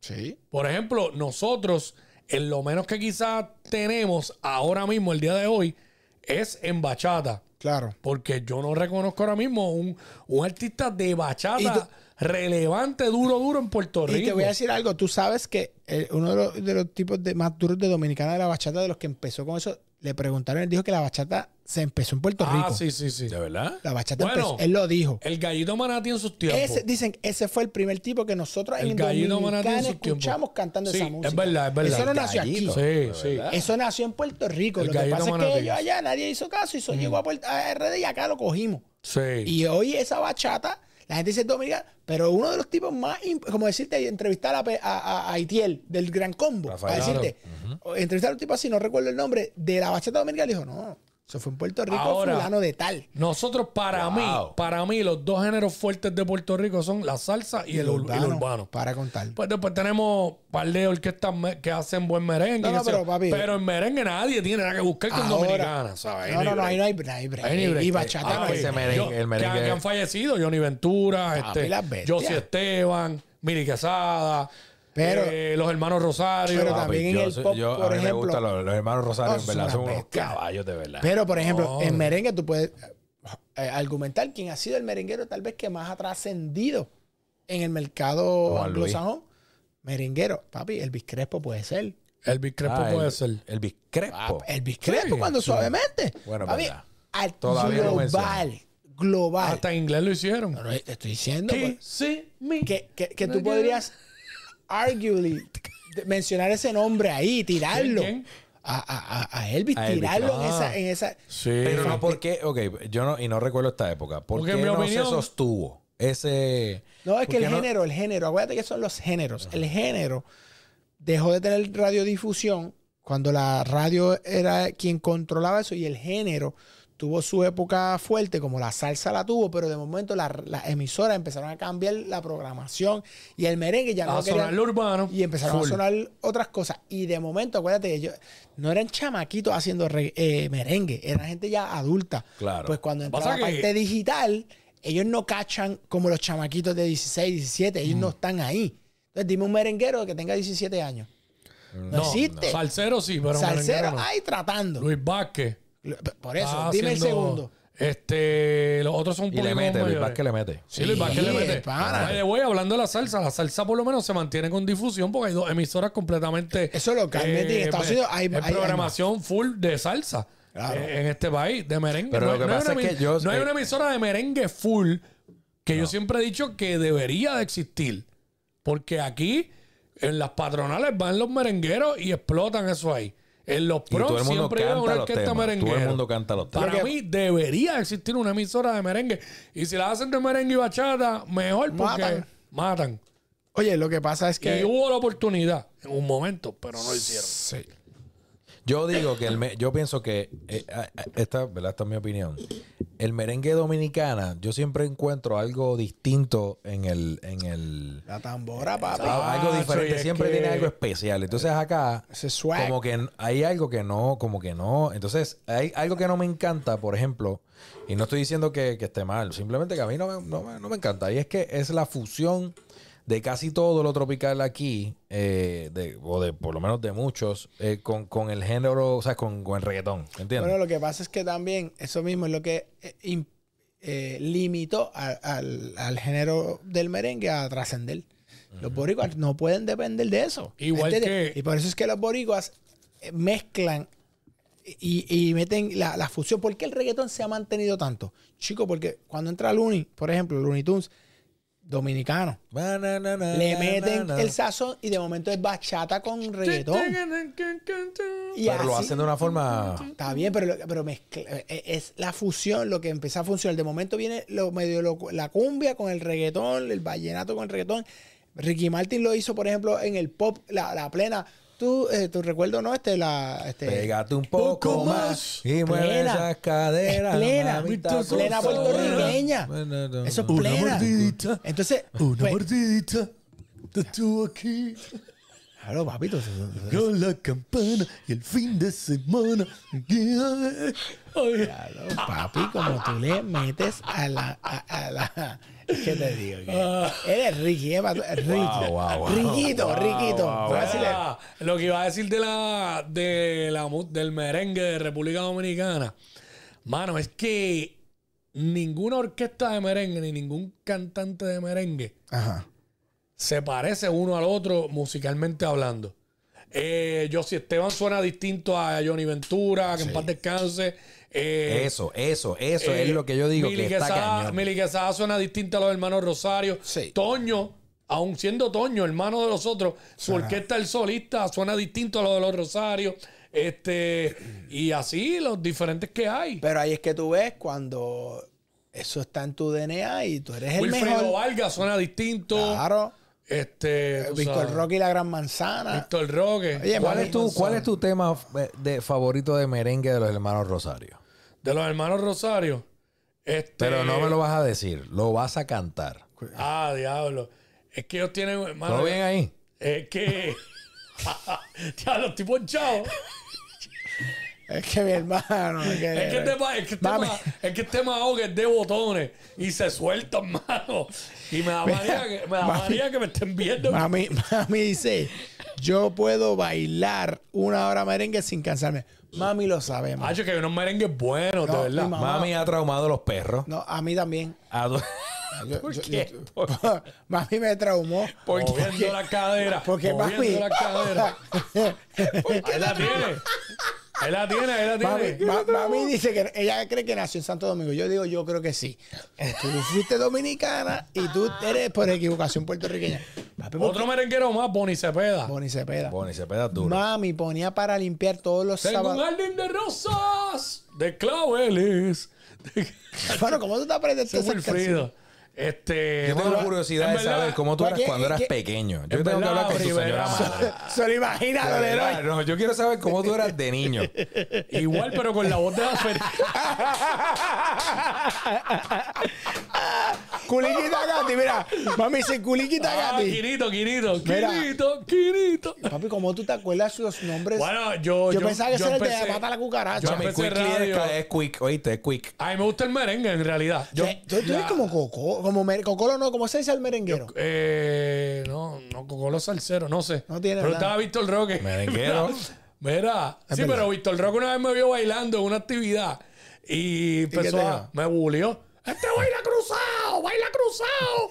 Sí. Por ejemplo, nosotros, en lo menos que quizás tenemos ahora mismo, el día de hoy, es en bachata. Claro. Porque yo no reconozco ahora mismo un, un artista de bachata tú- relevante, duro, duro en Puerto Rico. Y te voy a decir algo, tú sabes que eh, uno de los, de los tipos de, más duros de Dominicana de la bachata, de los que empezó con eso, le preguntaron, él dijo que la bachata se empezó en Puerto Ah, Rico. sí, sí, sí. ¿De verdad? La bachata Bueno. empezó. Él lo dijo. El gallito manatí en sus tiempos. Ese, dicen, ese fue el primer tipo que nosotros El en gallito manatí en sus tiempos. escuchamos cantando Sí, esa es música. verdad, es verdad. Eso no nació aquí. Sí, ¿De sí. Eso nació en Puerto Rico. El Lo que pasa es que ellos allá nadie hizo caso y eso llegó a, Puerto- a RD y acá lo cogimos. Sí. Y hoy esa bachata, la gente dice dominicana, pero uno de los tipos más, como decirte, entrevistar a, a, a- a Itiel del Gran Combo, Rafael. para decirte, entrevistar a un tipo así, no recuerdo el nombre, de la bachata dominicana, le dijo, no, eso fue en Puerto Rico, Ahora- fulano de tal. Nosotros, para Wow. mí, para mí, los dos géneros fuertes de Puerto Rico son la salsa y, el, ur- el urbano. Para contar. Pues después tenemos un par de orquestas que hacen buen merengue. No, no, pero, papi, pero en merengue nadie tiene nada que buscar con Ahora- Dominicana, ¿sabes? no, no, no, ahí no hay, no hay break. Ahí ni break. Y bachata Ah, ese merengue- yo- el que, merengue- que han fallecido, Johnny Ventura, este. Josie Esteban, Miri Quesada, Pero- eh, los hermanos Rosario. pero Ah, también en yo, el pop, yo- por a mí me ejemplo- gustan los, los hermanos Rosario, No, en verdad, son unos bestia. caballos de verdad. Pero, por ejemplo, en merengue tú puedes eh, argumentar quién ha sido el merenguero tal vez que más ha trascendido en el mercado anglosajón. Merenguero, papi, Elvis Crespo puede ser. El Crespo Ah, puede el, ser. El Biscrespo. Ah, Elvis Crespo Sí, cuando sí. suavemente. Bueno, papi, al global, global. Hasta en inglés lo hicieron. No, no, te estoy diciendo pues, sí, me. que, que, que tú podrías arguably mencionar ese nombre ahí, tirarlo. ¿Quién? A, a, a- Elvis, A Elvis tirarlo en, esa, en esa. Sí. Pero no porque, ok, yo no, y no recuerdo esta época. ¿Por Porque qué mi no opinión- se sostuvo ese... No, es que el no- género, el género, acuérdate que son los géneros. El género dejó de tener radiodifusión cuando la radio era quien controlaba eso y el género tuvo su época fuerte, como la salsa la tuvo, pero de momento la- las emisoras empezaron a cambiar la programación y el merengue ya no a querían- sonar lo urbano. y empezaron Full. a sonar otras cosas. Y de momento, acuérdate que ellos no eran chamaquitos haciendo re- eh, merengue, eran gente ya adulta. Claro. Pues cuando entra Pasa la que- parte digital, ellos no cachan como los chamaquitos de 16, 17, ellos Mm. no están ahí. Entonces dime un merenguero que tenga 17 años. No, existe. Salsero sí, pero Salsero merenguero no. ahí tratando. Luis Vázquez. Por eso, dime el segundo. Este, los otros son un Y le mete, Luis. Vázquez le mete. Sí, Luis Vázquez le mete. the way, hablando de la salsa, la salsa por lo menos se mantiene con difusión porque hay dos emisoras completamente. Eso localmente en Estados Unidos hay- hay, hay- hay programación full de salsa Claro. eh, en este país, de merengue. Pero no, lo que no pasa es que yo- no hay eh, una emisora de merengue full que yo siempre he dicho que debería de existir. Porque aquí, en las patronales, van los merengueros y explotan eso ahí. En los Y pros el mundo siempre hay canta una los orquesta temas. merenguera. Todo el mundo canta los temas. Para mí debería existir una emisora de merengue. Y si la hacen de merengue y bachata, mejor porque Matan. matan. Oye, lo que pasa es Y que. hubo la oportunidad en un momento, pero no lo hicieron. Sí. Yo digo que el me- yo pienso que eh, ah, esta, ¿verdad? Esta es mi opinión. El merengue dominicana, yo siempre encuentro algo distinto en el, en el La tambora, papi. Algo diferente, es siempre que- tiene algo especial. Entonces acá, Ese swag. como que hay algo que no, como que no. Entonces, hay algo que no me encanta, por ejemplo, y no estoy diciendo que, que esté mal, simplemente que a mí no me, no me- no me encanta. Y es que es la fusión de casi todo lo tropical aquí, eh, de, o de por lo menos de muchos, eh, con, con el género, o sea, con, con el reggaetón. ¿Entiendes? Bueno, lo que pasa es que también eso mismo es lo que eh, im- eh, limitó a- al, al género del merengue a trascender. Los boricuas no pueden depender de eso. Igual ¿entiendes? que- Y por eso es que los boricuas mezclan y, y meten la, la fusión. ¿Por qué el reggaetón se ha mantenido tanto? Chico, porque cuando entra Looney, por ejemplo, Looney Tunes, dominicano, Na, na, na, na, le meten el sazón y de momento es bachata con reggaetón. Y Pero lo hacen de una forma... Está bien, pero, pero mezcla- eh, es la fusión lo que empieza a funcionar. De momento viene lo medio lo- la cumbia con el reggaetón, el vallenato con el reggaetón. Ricky Martin lo hizo, por ejemplo, en el pop, la, la plena. Eh, tu recuerdo, ¿no? Este, la. Este, Pégate un poco Poco más y mueve Plena. esas caderas. Es plena. mamita, Plena puertorriqueña. Eso es Una plena. mordidita. Entonces, Una pues, mordidita de tú aquí claro, papito. con la campana y el fin de semana. Claro, papi, como tú le metes a la. A, a la ¿Qué te digo? Que Ah. Eres Ricky, ¿eh? pato? Ricky. Wow, wow, wow. Riquito, Riquito. Ah, lo que iba a decir de la, de la mu- del merengue de República Dominicana, mano, es que ninguna orquesta de merengue ni ningún cantante de merengue Ajá. se parece uno al otro musicalmente hablando. Eh, Josie Esteban suena distinto a Johnny Ventura, que en Sí. paz descanse. Eh, Eso, eso, eso eh, es lo que yo digo Mili que está Quesada- cañón. Mili Quesada suena distinto a los hermanos Rosario. Sí. Toño, aun siendo Toño, hermano de los otros, su orquesta el solista suena distinto a lo de los Rosario. Este, y así los diferentes que hay. Pero ahí es que tú ves cuando eso está en tu DNA y tú eres el Wilfredo mejor. Vargas suena distinto. Claro. Este, tú Víctor Roque y la Gran Manzana. Víctor Roque. Oye, ¿Cuál es, tu, ¿Cuál es tu tema eh, de favorito de merengue de los hermanos Rosario? De los hermanos Rosario. Este, Pero no me lo vas a decir, lo vas a cantar. Ah, diablo. Es que ellos tienen. hermano, ¿Todo bien ahí? Es que. Diablo, estoy ponchado. Es que mi hermano. Es que, Es que este es que este Mami. ma- es que este es de botones y se suelta, mano. Y me da que me, da Mami. que me estén viendo. Mami, mami dice, yo puedo bailar una hora merengue sin cansarme. Mami lo sabe, mami. Hacho, que hay unos merengues buenos, No, de verdad. mi mamá- Mami ha traumado a los perros. No, a mí también. A do- Yo- ¿Por yo- qué? yo- mami me traumó. Moviendo la cadera. Porque mami. moviendo la cadera. Ahí la tiene. Ahí la tiene, ahí la Mami, tiene. ma- mami dice que ella cree que nació en Santo Domingo. Yo digo, yo creo que sí. Tú fuiste dominicana y tú eres por equivocación puertorriqueña. Papi, ¿por Otro merenguero más, Bonnie Cepeda. Bonnie Cepeda. Bonnie se peda duro. Mami ponía para limpiar todos los Tengo un sábados. jardín de rosas de claveles. Bueno, ¿cómo tú te aprendes canciones? Wilfrido. Este, Yo tengo bueno, curiosidad de saber verdad, cómo tú ¿para eras cuando eras pequeño. Yo En tengo que hablar con tu verdad, señora Rivera. madre. Se lo imagina, don verdad, Leroy. no, yo quiero saber cómo tú eras de niño. Igual, pero con la voz de la. Culiquita Gatti, mira. Mami dice Culiquita Ah, Gatti. Quirito, Quirito, Mira. Quirito, Quirito. Papi, ¿cómo tú te acuerdas los nombres? Bueno, yo, yo, yo, pensaba que yo ese era el empecé- de Mata la Cucaracha. yo Mami, empecé quickly radio. es, es quick, oíste, es quick. A mí me gusta el merengue, en realidad. Yo, Yo, tú, tú eres como Coco, como mer- Cocolo, no, ¿cómo se dice el merenguero? eh, no, no, Cocolo Salcero, no sé. No tiene Pero nada. estaba Víctor Roque. Merenguero. Mira, Es sí, verdad. pero Víctor Roque una vez me vio bailando en una actividad y empezó te a, dijo? me bulió. Este baila cruzado, baila cruzado.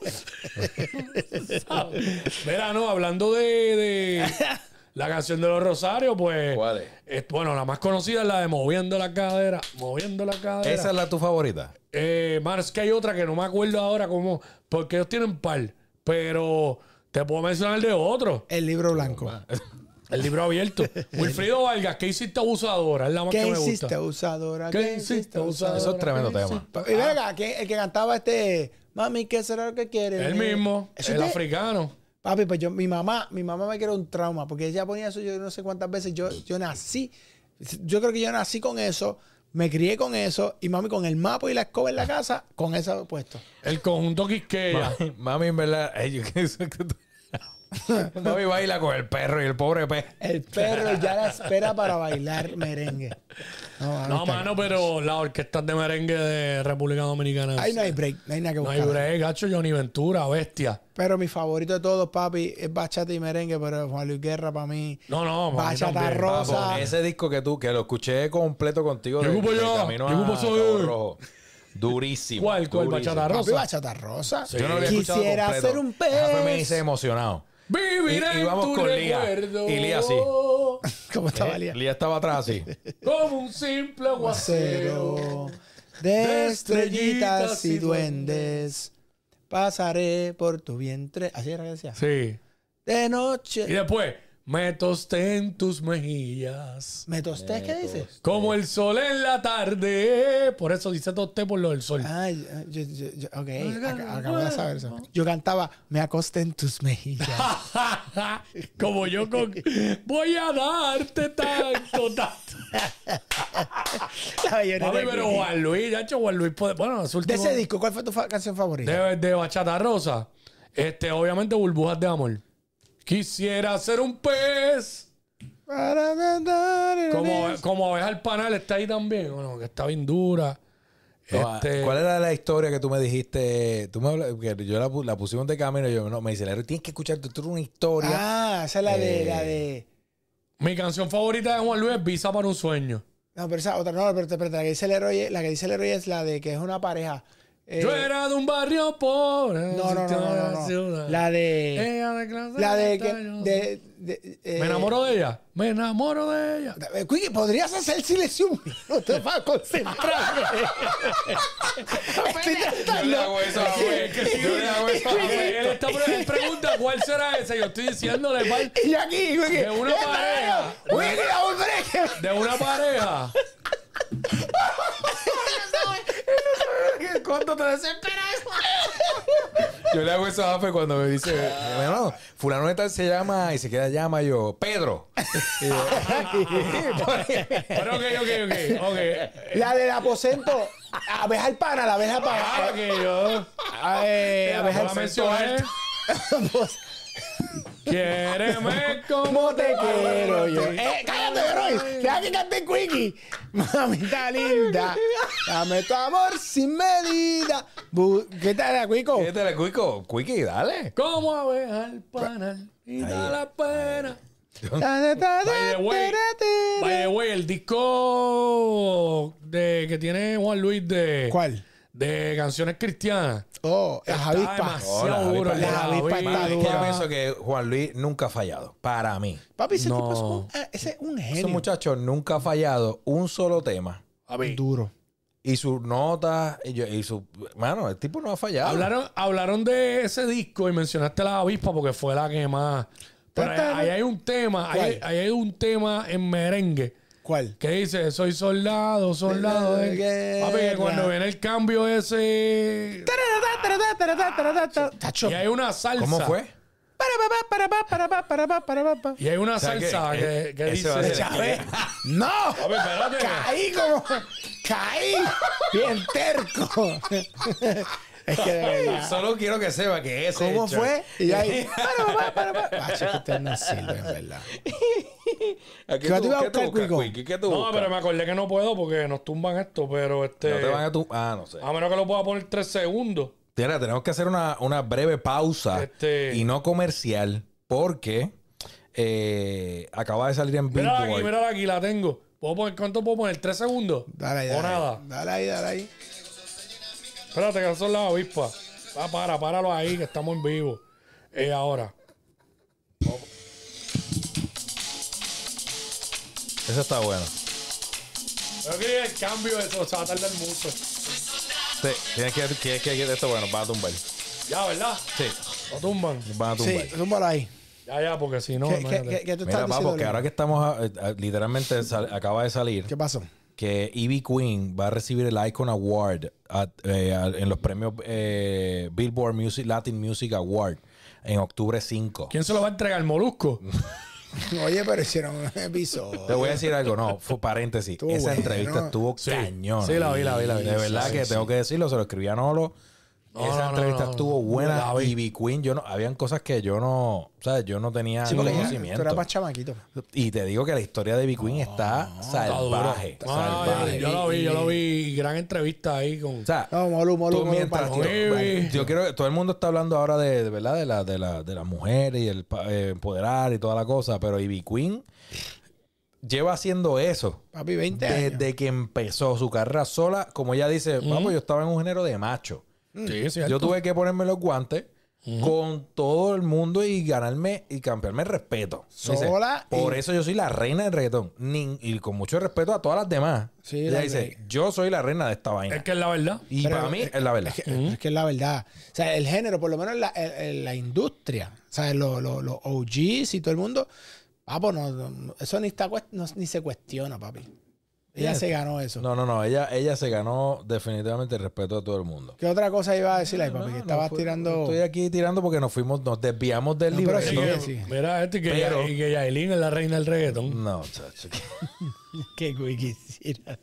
Mira, no, hablando de, de la canción de los Rosarios, pues. ¿Cuál es? bueno, la más conocida es la de Moviendo la cadera. Moviendo la cadera. Esa es la tu favorita. Eh, es que hay otra que no me acuerdo ahora cómo. Porque ellos tienen par. Pero te puedo mencionar de otro. El libro blanco. El libro abierto. Wilfrido Vargas, ¿qué hiciste abusadora? Es la más ¿Qué que me hiciste, gusta. abusadora? ¿Qué hiciste, abusadora? Eso es tremendo ¿Qué tema. hiciste? Y venga, que- el que cantaba este, mami, ¿qué será lo que quiere? El mismo, Eso el te- africano. Papi, pues yo, mi mamá, mi mamá me creó un trauma, porque ella ponía eso yo no sé cuántas veces, yo, yo nací, yo creo que yo nací con eso, me crié con eso, y mami con el mapa y la escoba en la casa, con eso puesto. El conjunto Quisqueya. Mami, mami, en verdad. yo- mami baila con el perro y el pobre pez. El perro ya la espera para bailar merengue. No, mano, pero las orquestas de merengue de República Dominicana. Ahí no hay break, no hay nada que No hay buscar. break, gacho, Johnny Ventura, bestia. Pero mi favorito de todos, papi, es bachata y merengue, pero Juan Luis Guerra para mí. No, no, Bachata también. rosa. Papo, ese disco que tú, que lo escuché completo contigo. Yo ocupo yo, yo. Durísimo. ¿Cuál, cuál, durísimo. Bachata Rosa? bachata rosa. Yo no lo había escuchado Quisiera completo. ser un Esa fue me pez. hice emocionado. Vivir Y- y en tu con Lía. recuerdo. Y Lía sí. ¿Cómo estaba Eh, Lía? Lía estaba atrás así. Como un simple aguacero. Cero de estrellitas y duendes. Pasaré por tu vientre. Así era que decía. Sí. De Y noche. después, me tosté en tus mejillas. ¿Me tosté? ¿Qué dices? Como el sol en la tarde. Por eso dice tosté por lo del sol. Ay, yo, yo, yo- ok, ac- acabo de saber eso. Yo cantaba, me acosté en tus mejillas. Como yo con... Voy a darte tanto, tanto. La bayoneta Papi, de pero. Juan Luis, ya hecho, Juan Luis puede... Bueno, su De último... ese disco, ¿cuál fue tu fa- canción favorita? de, de Bachata Rosa. Este, obviamente, Burbujas de Amor. Quisiera ser un pez. Para Como, como abeja el panal está ahí también. Bueno, que está bien dura. No, Este, ¿Cuál era la historia que tú me dijiste? Tú me que yo la, la pusimos de camino y yo no, me dice, Leroy, tienes que escuchar, tú una historia. Ah, esa es la de, Eh, la de... Mi canción favorita de Juan Luis es Visa para un sueño. No, pero esa otra, no, pero, pero la que dice el héroe, la que dice el héroe es la de que es una pareja. Eh, Yo era de un barrio pobre. no, no, no, no, no, no. ciudad. La de... Ella de clase La de, que, yo- de, de- eh, Me enamoro de ella. Me enamoro de ella. eh, Quickie, ¿podrías hacer silencio un minuto para concentrarme? Yo le hago eso a sí, Yo le hago eso a Fe. Él está pre- pregunta cuál será ese. Yo estoy diciéndole mal Y aquí, Quickie. De una ¡Eh, pareja. Quickie, break. de una pareja. ¿Cuánto te desesperas? Yo le hago eso a Fe cuando me dice, bueno, fulano de tal se llama y se queda llama yo, Pedro. Y yo, Pero ok, ok, ok. ok. La del aposento. Abeja al pana, la abeja al Ah, pana. que yo. La abeja al mencioné. Quiéreme como ¿Cómo te quiero yo? Eh, cállate, Roy. Deja que cante Quickie. Mamita linda. Dame tu amor sin medida. Bu- ¿Qué tal, Quico? ¿Qué te le cuico? Quickie, dale. Como abeja al panal y da la pena. Ta, ta, ta, By the way, ta, ta, by the way, el disco de, que tiene Juan Luis de, ¿Cuál? De canciones cristianas. Oh, las Está avispas. demasiado Hola, duro. avispa. el de Las avispas avispa. está Es que yo dura. pienso que Juan Luis nunca ha fallado. Para mí. Papi, ese No. tipo es un, eh, ese es un Ese genio. muchacho nunca ha fallado un solo tema. A ver, Duro. Y sus notas, y, yo- y su... Mano, el tipo no ha fallado. Hablaron, hablaron de ese disco y mencionaste la avispa porque fue la que más. Pero ahí, hay un tema, ahí, ahí hay un tema en merengue ¿Cuál? ¿Qué dice? Soy soldado, soldado. De. Papi, cuando viene el cambio ese. Y hay una salsa. ¿Cómo fue? Y hay una salsa que, dice. ¡No! Como. Caí. Bien terco. es que de verdad. Solo quiero que sepa que ese ¿Cómo hecho- fue? Y ahí. Para, para, para, que ustedes no sirven, ¿verdad? ¿A ¿Qué tú ibas a buscar, Cuico? ¿Qué tú No, pero me acordé que no puedo porque nos tumban esto, pero este. No te van a tu... Ah, no sé. A menos que lo pueda poner tres segundos. Mira, tenemos que hacer una, una breve pausa Este- y no comercial porque eh, acaba de salir en Mírala aquí, Billboard. mírala aquí, la tengo. ¿Puedo poner, ¿Cuánto puedo poner? ¿Tres segundos? Dale ahí, O dale nada. ahí. Dale ahí, dale ahí. Espérate, que son las avispas. Ah, para, páralo ahí, que estamos en vivo. Eh, ahora. Eso está bueno. Pero que el cambio de eso se va a tardar mucho. Sí, tienes que, tienes que esto bueno, va a tumbar. Ya, ¿verdad? Sí, Lo tumban. van a tumbar. Sí, zúmbalo ahí. Ya, ya, porque si no. ¿Qué, qué, qué, qué tú Mira, estás papo, diciendo? que ahora que estamos literalmente sal- acaba de salir ¿Qué pasó? Que Ivy Queen va a recibir el Icon Award at- eh, en los premios eh, Billboard Music Latin Music Award en octubre 5. ¿Quién se lo va a entregar? ¿El molusco? Oye, pero hicieron un episodio. Te voy a decir algo, no, fue paréntesis. Estuvo Esa bueno. entrevista estuvo Sí. cañón. Sí, la vi, la vi, la vi. De verdad Sí, que sí, tengo que decirlo, se lo escribí a Nolo. No, Esa no, entrevista no, estuvo buena. La vi. Ivy Queen, yo no, habían cosas que yo no, ¿sabes? Yo no tenía Sí, conocimiento. tú eras más chamaquito. Y te digo que la historia de Ivy Queen está salvaje. Salvaje. yo, lo vi, yo lo vi. Gran entrevista ahí con. O sea, No, Molu, Molu, tú Molu, mientras yo, quiero que todo el mundo está hablando ahora de, de verdad de la de la de las mujeres y el eh, empoderar y toda la cosa, pero Ivy Queen lleva haciendo eso Papi, 20 años. desde que empezó su carrera sola, como ella dice, vamos, yo estaba en un género de macho. Sí, cierto. Yo tuve que ponerme los guantes con todo el mundo y ganarme y cambiarme el respeto. Dice, Sola Por eso yo soy la reina del reggaetón. Ni- y con mucho respeto a todas las demás. Sí, ella la- dice, yo soy la reina de esta vaina. Es que es la verdad. y Pero para mí es- es la verdad. Es que, es que es la verdad. O sea, el género, por lo menos la, el- la industria, o sea, los los- los OGs y todo el mundo, papo, no, no- eso ni, está, no- ni se cuestiona, papi. Ella se ganó eso. No, no, no. Ella, ella se ganó definitivamente el respeto de todo el mundo. ¿Qué otra cosa iba a decir ahí, papi? No, que no estabas fue- tirando. Estoy aquí tirando porque nos fuimos, nos desviamos del No, libro. pero sí. Mira, este que, Pero- y que Yailin es la reina del reggaetón. No, chacho. que Wiki quisiera.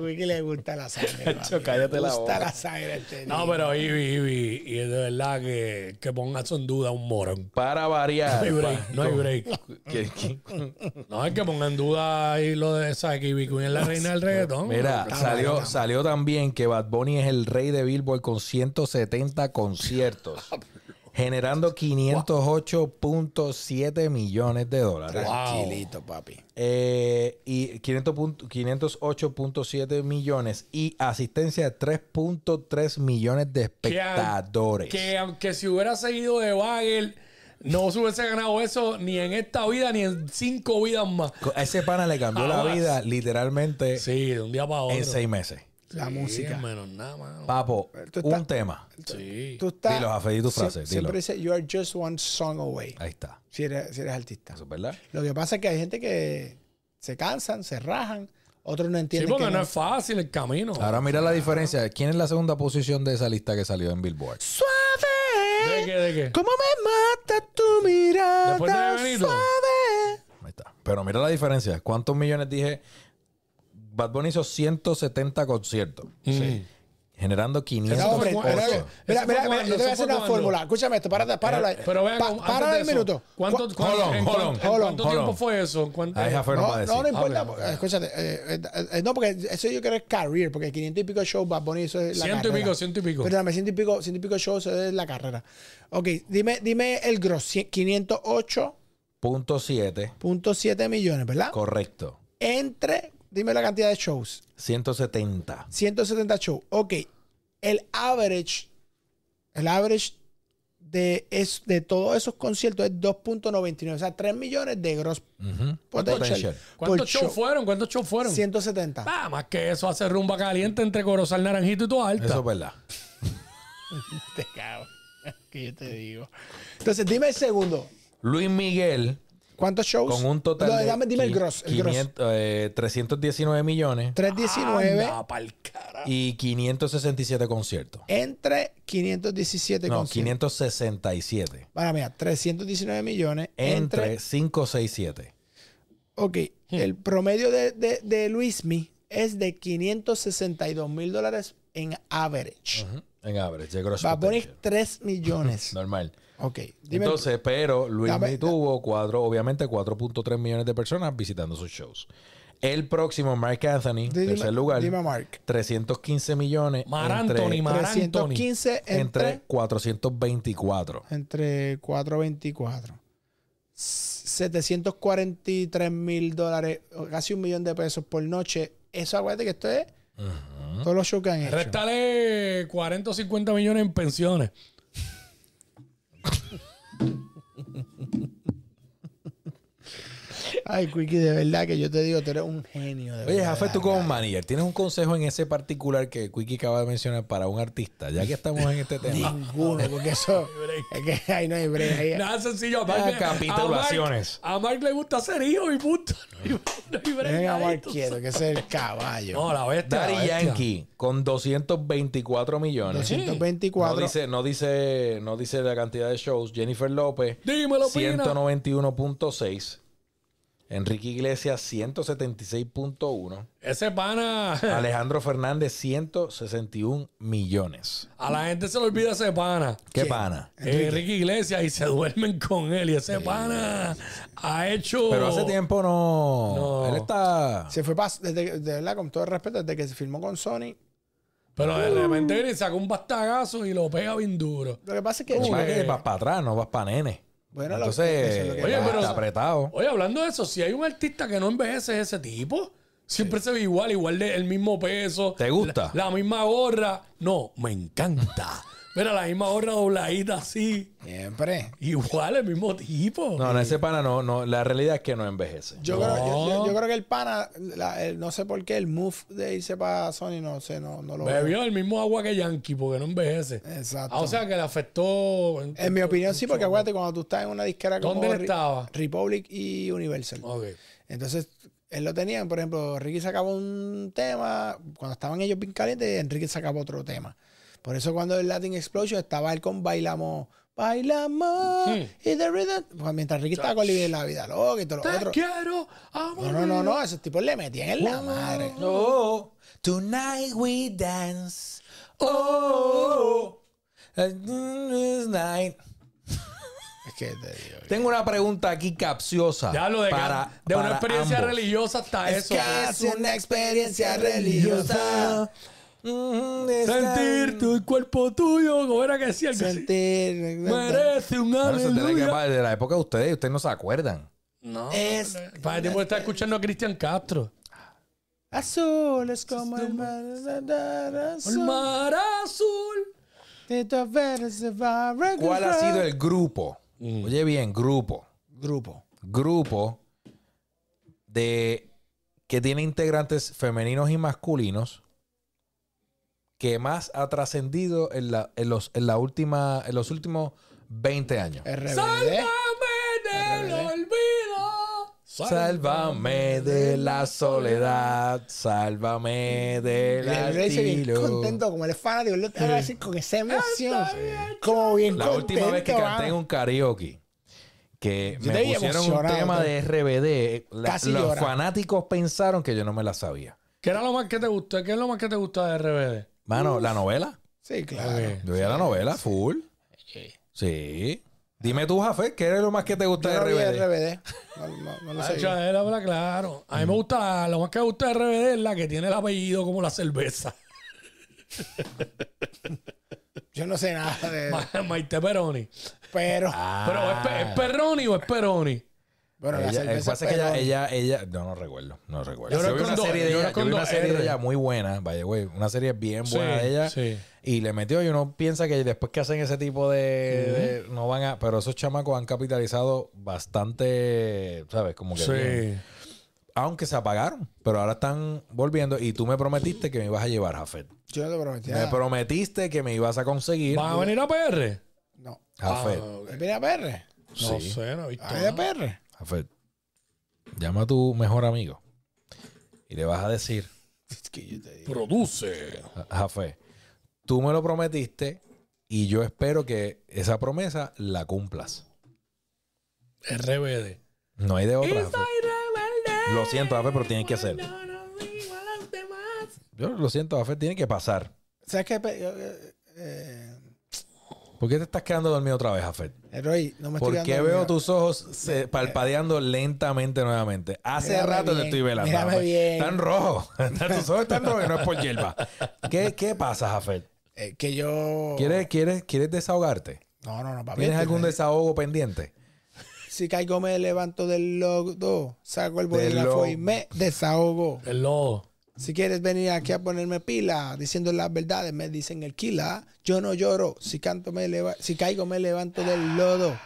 Wiki, le gusta la sangre. Chacho, papi. cállate le la gusta boca. la sangre. a este No, niño. pero Ivy, Ivy, y es de verdad que, que ponga eso en duda un morón. Para variar. No hay break, no hay break. ¿Quién- quién? No es que ponga en duda ahí lo de esa que Ivy Queen es la reina del reggaetón. Mira, salió, salió también que Bad Bunny es el rey de Billboard con 170 conciertos. generando 508.7 millones de dólares. Tranquilito, papi. Eh, y 500 punto- 508.7 millones y asistencia de 3.3 millones de espectadores. que aunque si hubiera seguido de Bagel, no se hubiese ganado eso ni en esta vida ni en cinco vidas más. A ese pana le cambió la vida literalmente Sí, de un día para otro. en seis meses. La Sí, música. menos nada, mano. Papo, Tú un estás- tema. Sí. Tú estás. Dilo, Jafé, di tu sie- frase, Siempre dilo. dice, you are just one song away. Ahí está. Si eres, si eres artista. Eso es verdad. Lo que pasa es que hay gente que se cansan, se rajan, otros no Sí, entienden. porque que no, no- es fácil el camino. Ahora mira la diferencia. ¿Quién es la segunda posición de esa lista que salió en Billboard? ¿De Suave. qué? ¿De qué? ¿Cómo me mata tu mirada? Después de Benito. Suave. Ahí está. Pero mira la diferencia. ¿Cuántos millones dije? Bad Bunny hizo 170 conciertos. Mm. Generando No, 500 hombre, fue mira, mira, mira, yo te voy a hacer una cuando- fórmula. Escúchame esto, párate, páralo ahí. Pero vean, de el minuto. ¿Cuánto, Cu- cuánto- Hold on, en hold cuánto- on, en hold on, cuánto hold tiempo fue eso? ¿En cuánto- Ahí, Jafé, no No, decir. no, importa. Ah. Escúchate. eh, eh, eh, no, porque eso yo creo es career, porque 500 y pico shows, Bad Bunny, eso es la Ciento y carrera. pico, ciento y pico. Perdóname, ciento y pico, ciento y pico shows, eso es la carrera. Ok, dime, dime el gross. cien- 508.7 Punto 7. millones, ¿verdad? Correcto. Entre, dime la cantidad de shows. 170. 170 shows. Ok, el average, el average de, es, de todos esos conciertos es 2.99. O sea, 3 millones de gross. Potential. por ¿Cuántos shows show. fueron? ¿Cuántos shows fueron? 170. Ah, más que eso hace rumba caliente entre Corozal Naranjito y tu alta. Eso es verdad. Te cago. Que yo te digo. Entonces, dime el segundo. Luis Miguel, ¿Cuántos shows? con un total No, de dame, dime el gross. El gross. 500, eh, 319 millones 319 Anda pa'l cara. y 567 conciertos. entre 517 No, conciertos. 567. Para mira, 319 millones entre. Entre 567. Ok, el promedio de, de, de Luismi es de 562 mil dólares en average. Ujú. En average, de gross Va a poner potential. 3 millones. Normal. Ok, dime. Entonces, pero Luis Dame- tuvo cuatro, obviamente 4.3 millones de personas visitando sus shows. El próximo, Mark Anthony, dime, tercer lugar, dime, Mark. 315 millones. Mar entre, Anthony, Mar Anthony. 315 entre entre, 424. entre 424. 743 mil dólares, casi un millón de pesos por noche. Eso acuérdate que esto es todos los shows que han hecho. Réstale 40 o 50 millones en pensiones. ハハハハ! Ay, Quickie, de verdad que yo te digo, tú eres un genio. De Oye, verdad, Jafé, tú como manager, ¿tienes un consejo en ese particular que Quickie acaba de mencionar para un artista? Ya que estamos en este tema. Ninguno, porque eso es que ahí no hay break. ahí- Nada sencillo. A Ah, Mark, capitulaciones. A Mark, a Mark le gusta ser hijo y punto. No hay, break a ahí, Mark tú quieto, que es el caballo. No, la bestia. la Daddy bestia. Yankee con 224 millones. 224. No dice, no dice, no dice la cantidad de shows. Jennifer López, Dímelo, Pina. 191.6. Enrique Iglesias, 176.1. Ese pana. Alejandro Fernández, 161 millones. A la gente se le olvida ese pana. ¿Qué ¿Quién? pana? Enrique. Enrique Iglesias y se duermen con él. Y ese pana ha hecho. Pero hace tiempo no. No. Él está. Se fue desde, de verdad, con todo el respeto, desde que se firmó con Sony. Pero de repente viene y saca un bastagazo y lo pega bien duro. Lo que pasa es que. Lo que Uy, pasa es que vas para atrás, no vas para nene. Bueno, lo- Entonces, eso es lo que Oye, está pero- apretado. Oye, hablando de eso, si hay un artista que no envejece es ese tipo. Siempre se ve igual, igual de el mismo peso. ¿Te gusta? La, la misma gorra. No, me encanta. Mira, la misma gorra dobladita así. Siempre. Igual, el mismo tipo. No, no, ese pana no, no. La realidad es que no envejece. Yo, No. creo, yo, yo- yo creo que el pana, la- el- no sé por qué, el move de irse para Sony, no sé, no, no lo veo. Bebió el mismo agua que Yankee porque no envejece. Exacto. Ah, o sea que le afectó. En mi opinión, sí, porque acuérdate, cuando tú estás en una disquera como ¿Dónde él Re- estaba? Republic y Universal. Ok. Entonces, él lo tenían, por ejemplo, Ricky sacaba un tema, cuando estaban ellos bien calientes, Enrique sacaba otro tema. Por eso cuando el Latin Explosion estaba él con Bailamos, Bailamos, Hmm. y the rhythm, pues mientras Ricky estaba con Libre la vida loca y todo lo Te otro. quiero, amor. No, no, no, no, esos tipos le metían en la madre. Oh, tonight we dance. Oh, night. Es que te digo. Tengo una pregunta aquí capciosa. Ya lo de, para, de una experiencia ambos. religiosa hasta Es eso. casi una experiencia religiosa. Sentir tu cuerpo tuyo, como era que decía el. Sentir. Merece un Bueno, eso es de la, aleluya. de la época de ustedes, ustedes no se acuerdan. No, Es- para el tiempo de estar escuchando a Cristian Castro. Azul es como el mar. El azul. mar azul. Tito Verde se va a ¿Cuál ha sido el grupo? Oye bien, grupo. grupo? Grupo de que tiene integrantes femeninos y masculinos que más ha trascendido en, la, en, los, en, la última, en los últimos 20 años. RBD. Sálvame del olvido. Sálvame de la soledad, sálvame le dice bien contento, como el fanático, lo te va a decir con esa emoción. Como bien La contento. última vez que canté ah. en un karaoke, que Yo me pusieron un tema de RBD, la- Casi los llora. fanáticos pensaron que yo no me la sabía. ¿Qué era lo más que te gustó? ¿Qué es lo más que te gusta de RBD? Mano, la novela. Sí, claro. Yo veía la novela, full. Sí. Dime tú, Jafé, ¿qué es lo más que te gusta Yo no de RBD? RBD. No, no, no lo Ah, sé. claro. A mí me gusta, lo más que me gusta de RBD es la que tiene el apellido como la cerveza. Yo no sé nada de Ma- Maite Peroni. Pero, Pero ¿es, pe- ¿es Peroni o es Peroni? Bueno, la Ella, el cerveza pasa es que ella, ella, ella, no, no recuerdo, no recuerdo. Yo Yo, vi una serie de ella, yo vi una serie de ella muy buena, vaya, güey, una serie bien buena Sí, de ella. sí. Y le metió y uno piensa que después que hacen ese tipo de, de- no van a, pero esos chamacos han capitalizado bastante, ¿sabes? Como que bien. Sí. aunque se apagaron, pero ahora están volviendo y tú me prometiste que me ibas a llevar, Jafet. Yo no te prometí Me prometiste que me ibas a conseguir, ¿Van a venir a PR? No. Jafet. Ah, ok. ¿Viene a PR? No Sí. sé, no he visto. ¿A de nada. PR? Jafet, llama a tu mejor amigo y le vas a decir, Es que yo te digo. Produce. Jafet, tú me lo prometiste y yo espero que esa promesa la cumplas. RBD. No hay de otra. Rebelde. Lo siento, Jafet, pero tiene que ser. No, no soy igual a los demás. Yo lo siento, Jafet, tiene que pasar. ¿Sabes qué? Eh, eh, ¿Por qué te estás quedando dormido otra vez, Jafet? Roy, no me estoy ¿Por qué veo tus ojos se- parpadeando lentamente nuevamente? Hace Mírame rato te bien, estoy velando. mírame bien. Están rojos. tus ojos están rojos y no es por hierba. ¿Qué, qué pasa, Jafet? Eh, que yo... ¿Quieres, quieres, ¿Quieres desahogarte? No, no, no, papi. ¿Tienes este- algún desahogo pendiente? Si caigo me levanto del lodo, saco el bolígrafo lodo. y me desahogo. El lodo. Si quieres venir aquí a ponerme pila, diciendo las verdades, me dicen el kila. Yo no lloro. Si canto me leva- si caigo me levanto del lodo.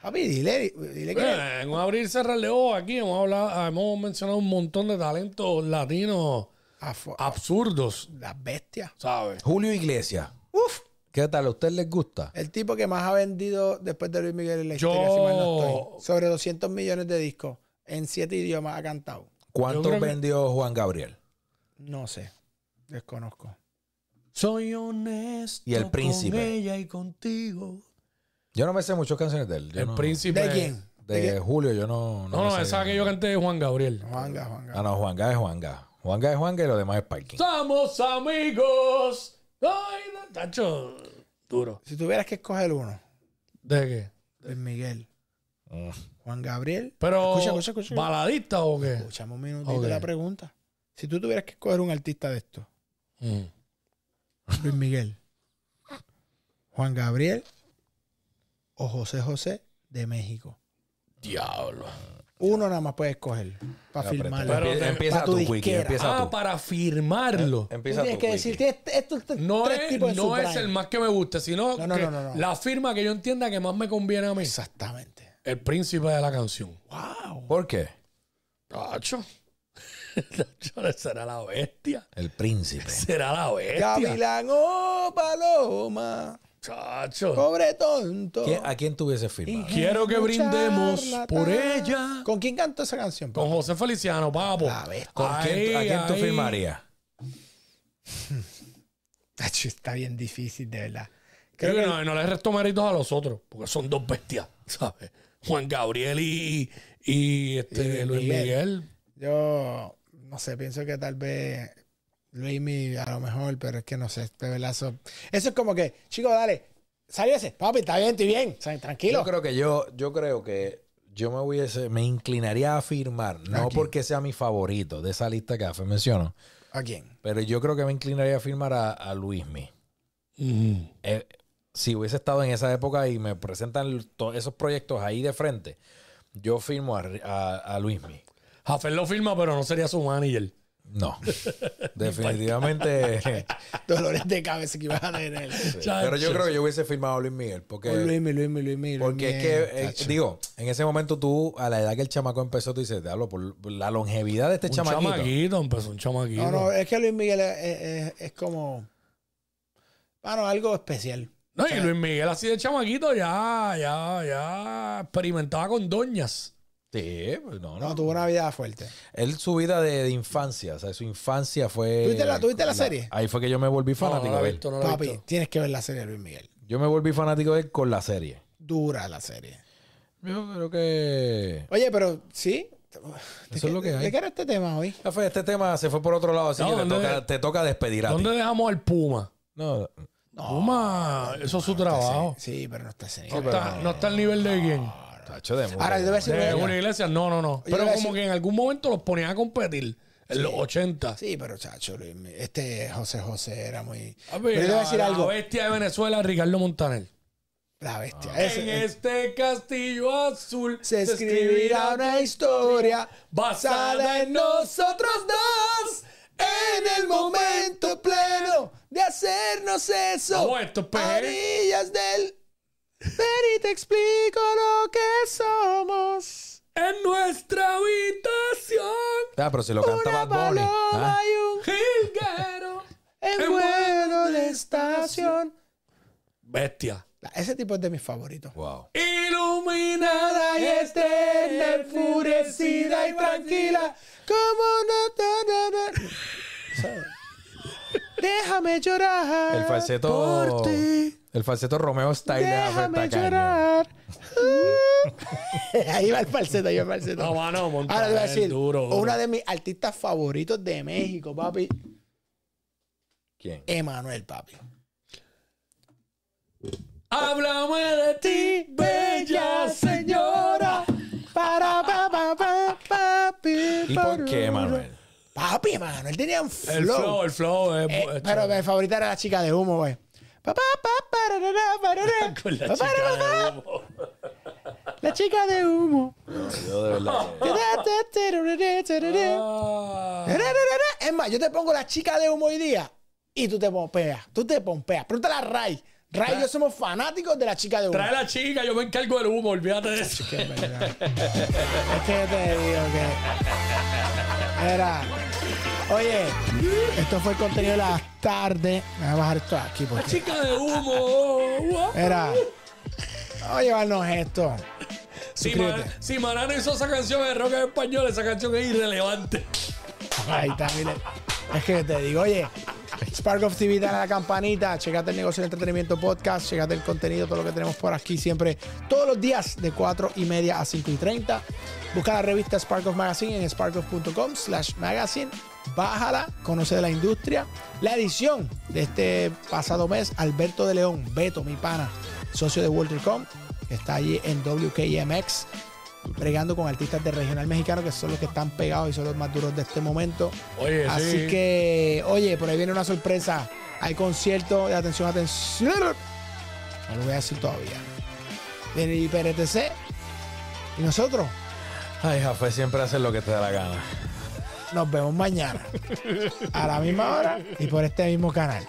Papi, dile, dile que Eh, En un abrir cerrar de ojos aquí hemos hablado, hemos mencionado un montón de talentos latinos afo- absurdos, las bestias. ¿sabes? Julio Iglesias. Uf, ¿Qué tal? ¿A usted les gusta? el tipo que más ha vendido después de Luis Miguel en la Yo- historia, si mal no estoy. Sobre 200 millones de discos. En siete idiomas ha cantado. ¿Cuánto que- vendió Juan Gabriel? No sé. Desconozco. Soy honesto Y el príncipe. con ella y contigo. Yo no me sé muchas canciones de él. Yo el no- príncipe. ¿De quién? De Julio, yo no. No, no, esa que yo canté de Juan Gabriel. Juanga, Juanga. Ah, no, Juanga es Juanga. Juanga es Juanga y lo demás es parking. Somos amigos. Ay, no, Tacho, duro. Si tuvieras que escoger uno, ¿De qué? Luis Miguel, Mm. Juan Gabriel. Pero, Escucha, escucha, escucha. ¿baladista o qué? Escuchame un minutito Ok. la pregunta. Si tú tuvieras que escoger un artista de esto, Mm. Luis Miguel, Juan Gabriel o José José de México. Diablo. Uno nada más puedes escoger para firmarlo. Pero empie- te- empieza pa' tu tú, Wiki. Empieza Ah, tú. para firmarlo. Tú Empieza tienes tú, que Wiki. decir que este- tres No, es, tipos no el más que me guste, sino No, no, que no, no, no. la firma que yo entienda que más me conviene a mí. Exactamente. El príncipe de la canción. Wow. ¿Por qué? Tacho. Será la bestia. El príncipe. Será la bestia. Gavilán o Paloma. Chacho. Pobre tonto. ¿Quién- ¿A quién tuviese firma? Quiero que brindemos por ella. ¿Con quién cantó esa canción? Con? José Feliciano, papo. La bestia. ¿Con quién, ¿A Ahí, quién tú firmarías? Está bien difícil, de verdad. Creo Creo que que no, no le resto méritos a los otros, porque son dos bestias, ¿sabes? Juan Gabriel y, y, este, Y Luis Luis Miguel. Miguel. yo, no sé, pienso que tal vez Luismi a lo mejor, pero es que no sé, de verdad, eso, eso es como que, chicos, dale, sálvese, papi, está bien, estoy bien, tranquilo. Yo creo que yo, yo creo que yo me hubiese, me inclinaría a firmar, no porque sea mi favorito de esa lista que Afe mencionó, ¿A quién? Pero yo creo que me inclinaría a firmar a, a Luismi. Mm. Eh, si hubiese estado en esa época y me presentan to- esos proyectos ahí de frente, yo firmo a, a, a Luismi. Jafet lo firma, pero no sería su manager. No. Definitivamente. Dolores de cabeza que ibas a tener. Pero yo creo que yo hubiese firmado a Luis Miguel. Porque, Con Luismi, Luismi, Luismi. porque es que, eh, digo, en ese momento tú, a la edad que el chamaco empezó, tú dices, diablo, por, por la longevidad de este Un chamaquito. chamaquito, empezó un chamaquito. No, no, es que Luis Miguel es, es- es- es como. Bueno, algo especial. No, y Luis Miguel así de chamaquito ya, ya, ya experimentaba con doñas. Sí, pues no, No, no. tuvo una vida fuerte. Él, su vida de, de infancia, o sea, su infancia fue. ¿Tuviste la- tuviste la serie? Ahí fue que yo me volví fanático no la he de él. visto, Papi, visto. tienes que ver la serie de Luis Miguel. Yo me volví fanático de él con la serie. Dura la serie. Yo creo que. Oye, pero sí. Eso es lo que ¿De hay. qué era este tema hoy? Este tema se fue por otro lado, así No, que te ¿dónde- toca, te toca despedir a ¿Dónde ti. dejamos al Puma? No, Puma, eso es su trabajo. Sí, pero no está ese No está, no está al nivel de quién. Tacho de Ahora, yo te voy a decir De una- una iglesia, no, no, no. Pero a como decir- que en algún momento los ponían a competir. En los 80. Sí, pero chacho, Luis este José José era muy. A Pero ver, yo te voy a la, decir la algo. bestia de Venezuela, Ricardo Montaner. La bestia. en Ese- este castillo azul se escribirá una historia basada en nosotros dos. en el momento pleno de hacernos eso. Vamos, esto es PG. a orillas del. Ven y te explico lo que somos. En nuestra habitación. Ah, pero si lo canta Una Bad Bunny. paloma ah. y un Jilguero. en vuelo de estación. Bestia. Ese tipo es de mis favoritos. Wow. Iluminada y eterna, enfurecida y tranquila, como no, Déjame llorar. El falseto. Por ti. El falseto Romeo Style Déjame llorar. ahí va el falseto, ahí va el falseto. No, mano, Ahora te voy a decir, duro, duro. una de mis artistas favoritos de México, papi, ¿Quién? Emanuel, papi. Háblame de ti, bella señora. Para, pa, pa, pa, papi, ¿Y por qué, Manuel? Papi, Emanuel tenía un flow. El flow, el flow. Es, Eh, es pero chévere. mi favorita era la chica de humo, güey. Pararara, pararara. Con la chica de humo. La chica de humo. Yo de verdad. Es más, yo te pongo la chica de humo hoy día y tú te pompeas. Tú te pompeas. Pregúntale a Ray. Ray y yo somos fanáticos de la chica de humo. Trae la chica, yo me encargo del humo, olvídate de eso. Es que yo te digo que. Era. Oye, esto fue el contenido de la tarde. Me voy a bajar esto aquí La porque. chica de humo. Era. Vamos a llevarnos esto. Si. Man- si Manano hizo esa canción de rock en español, esa canción es irrelevante. Ahí está, mire. Es que te digo, oye, Spark of TV, dale a la campanita, checate el negocio de entretenimiento podcast, checate el contenido, todo lo que tenemos por aquí siempre, todos los días de 4 y media a 5 y 30. Busca la revista Spark of Magazine en sparkoff.com slash magazine. Bájala, conoce de la industria. La edición de este pasado mes, Alberto de León, Beto, mi pana, socio de WalterCom, que está allí en WKMX bregando con artistas de regional mexicano que son los que están pegados y son los más duros de este momento. Oye, Así sí. que, oye, por ahí viene una sorpresa. Hay concierto de atención, atención. No lo voy a decir todavía. Del IPRTC. Y nosotros Ay, Jafé siempre hace lo que te da la gana. Nos vemos mañana a la misma hora y por este mismo canal.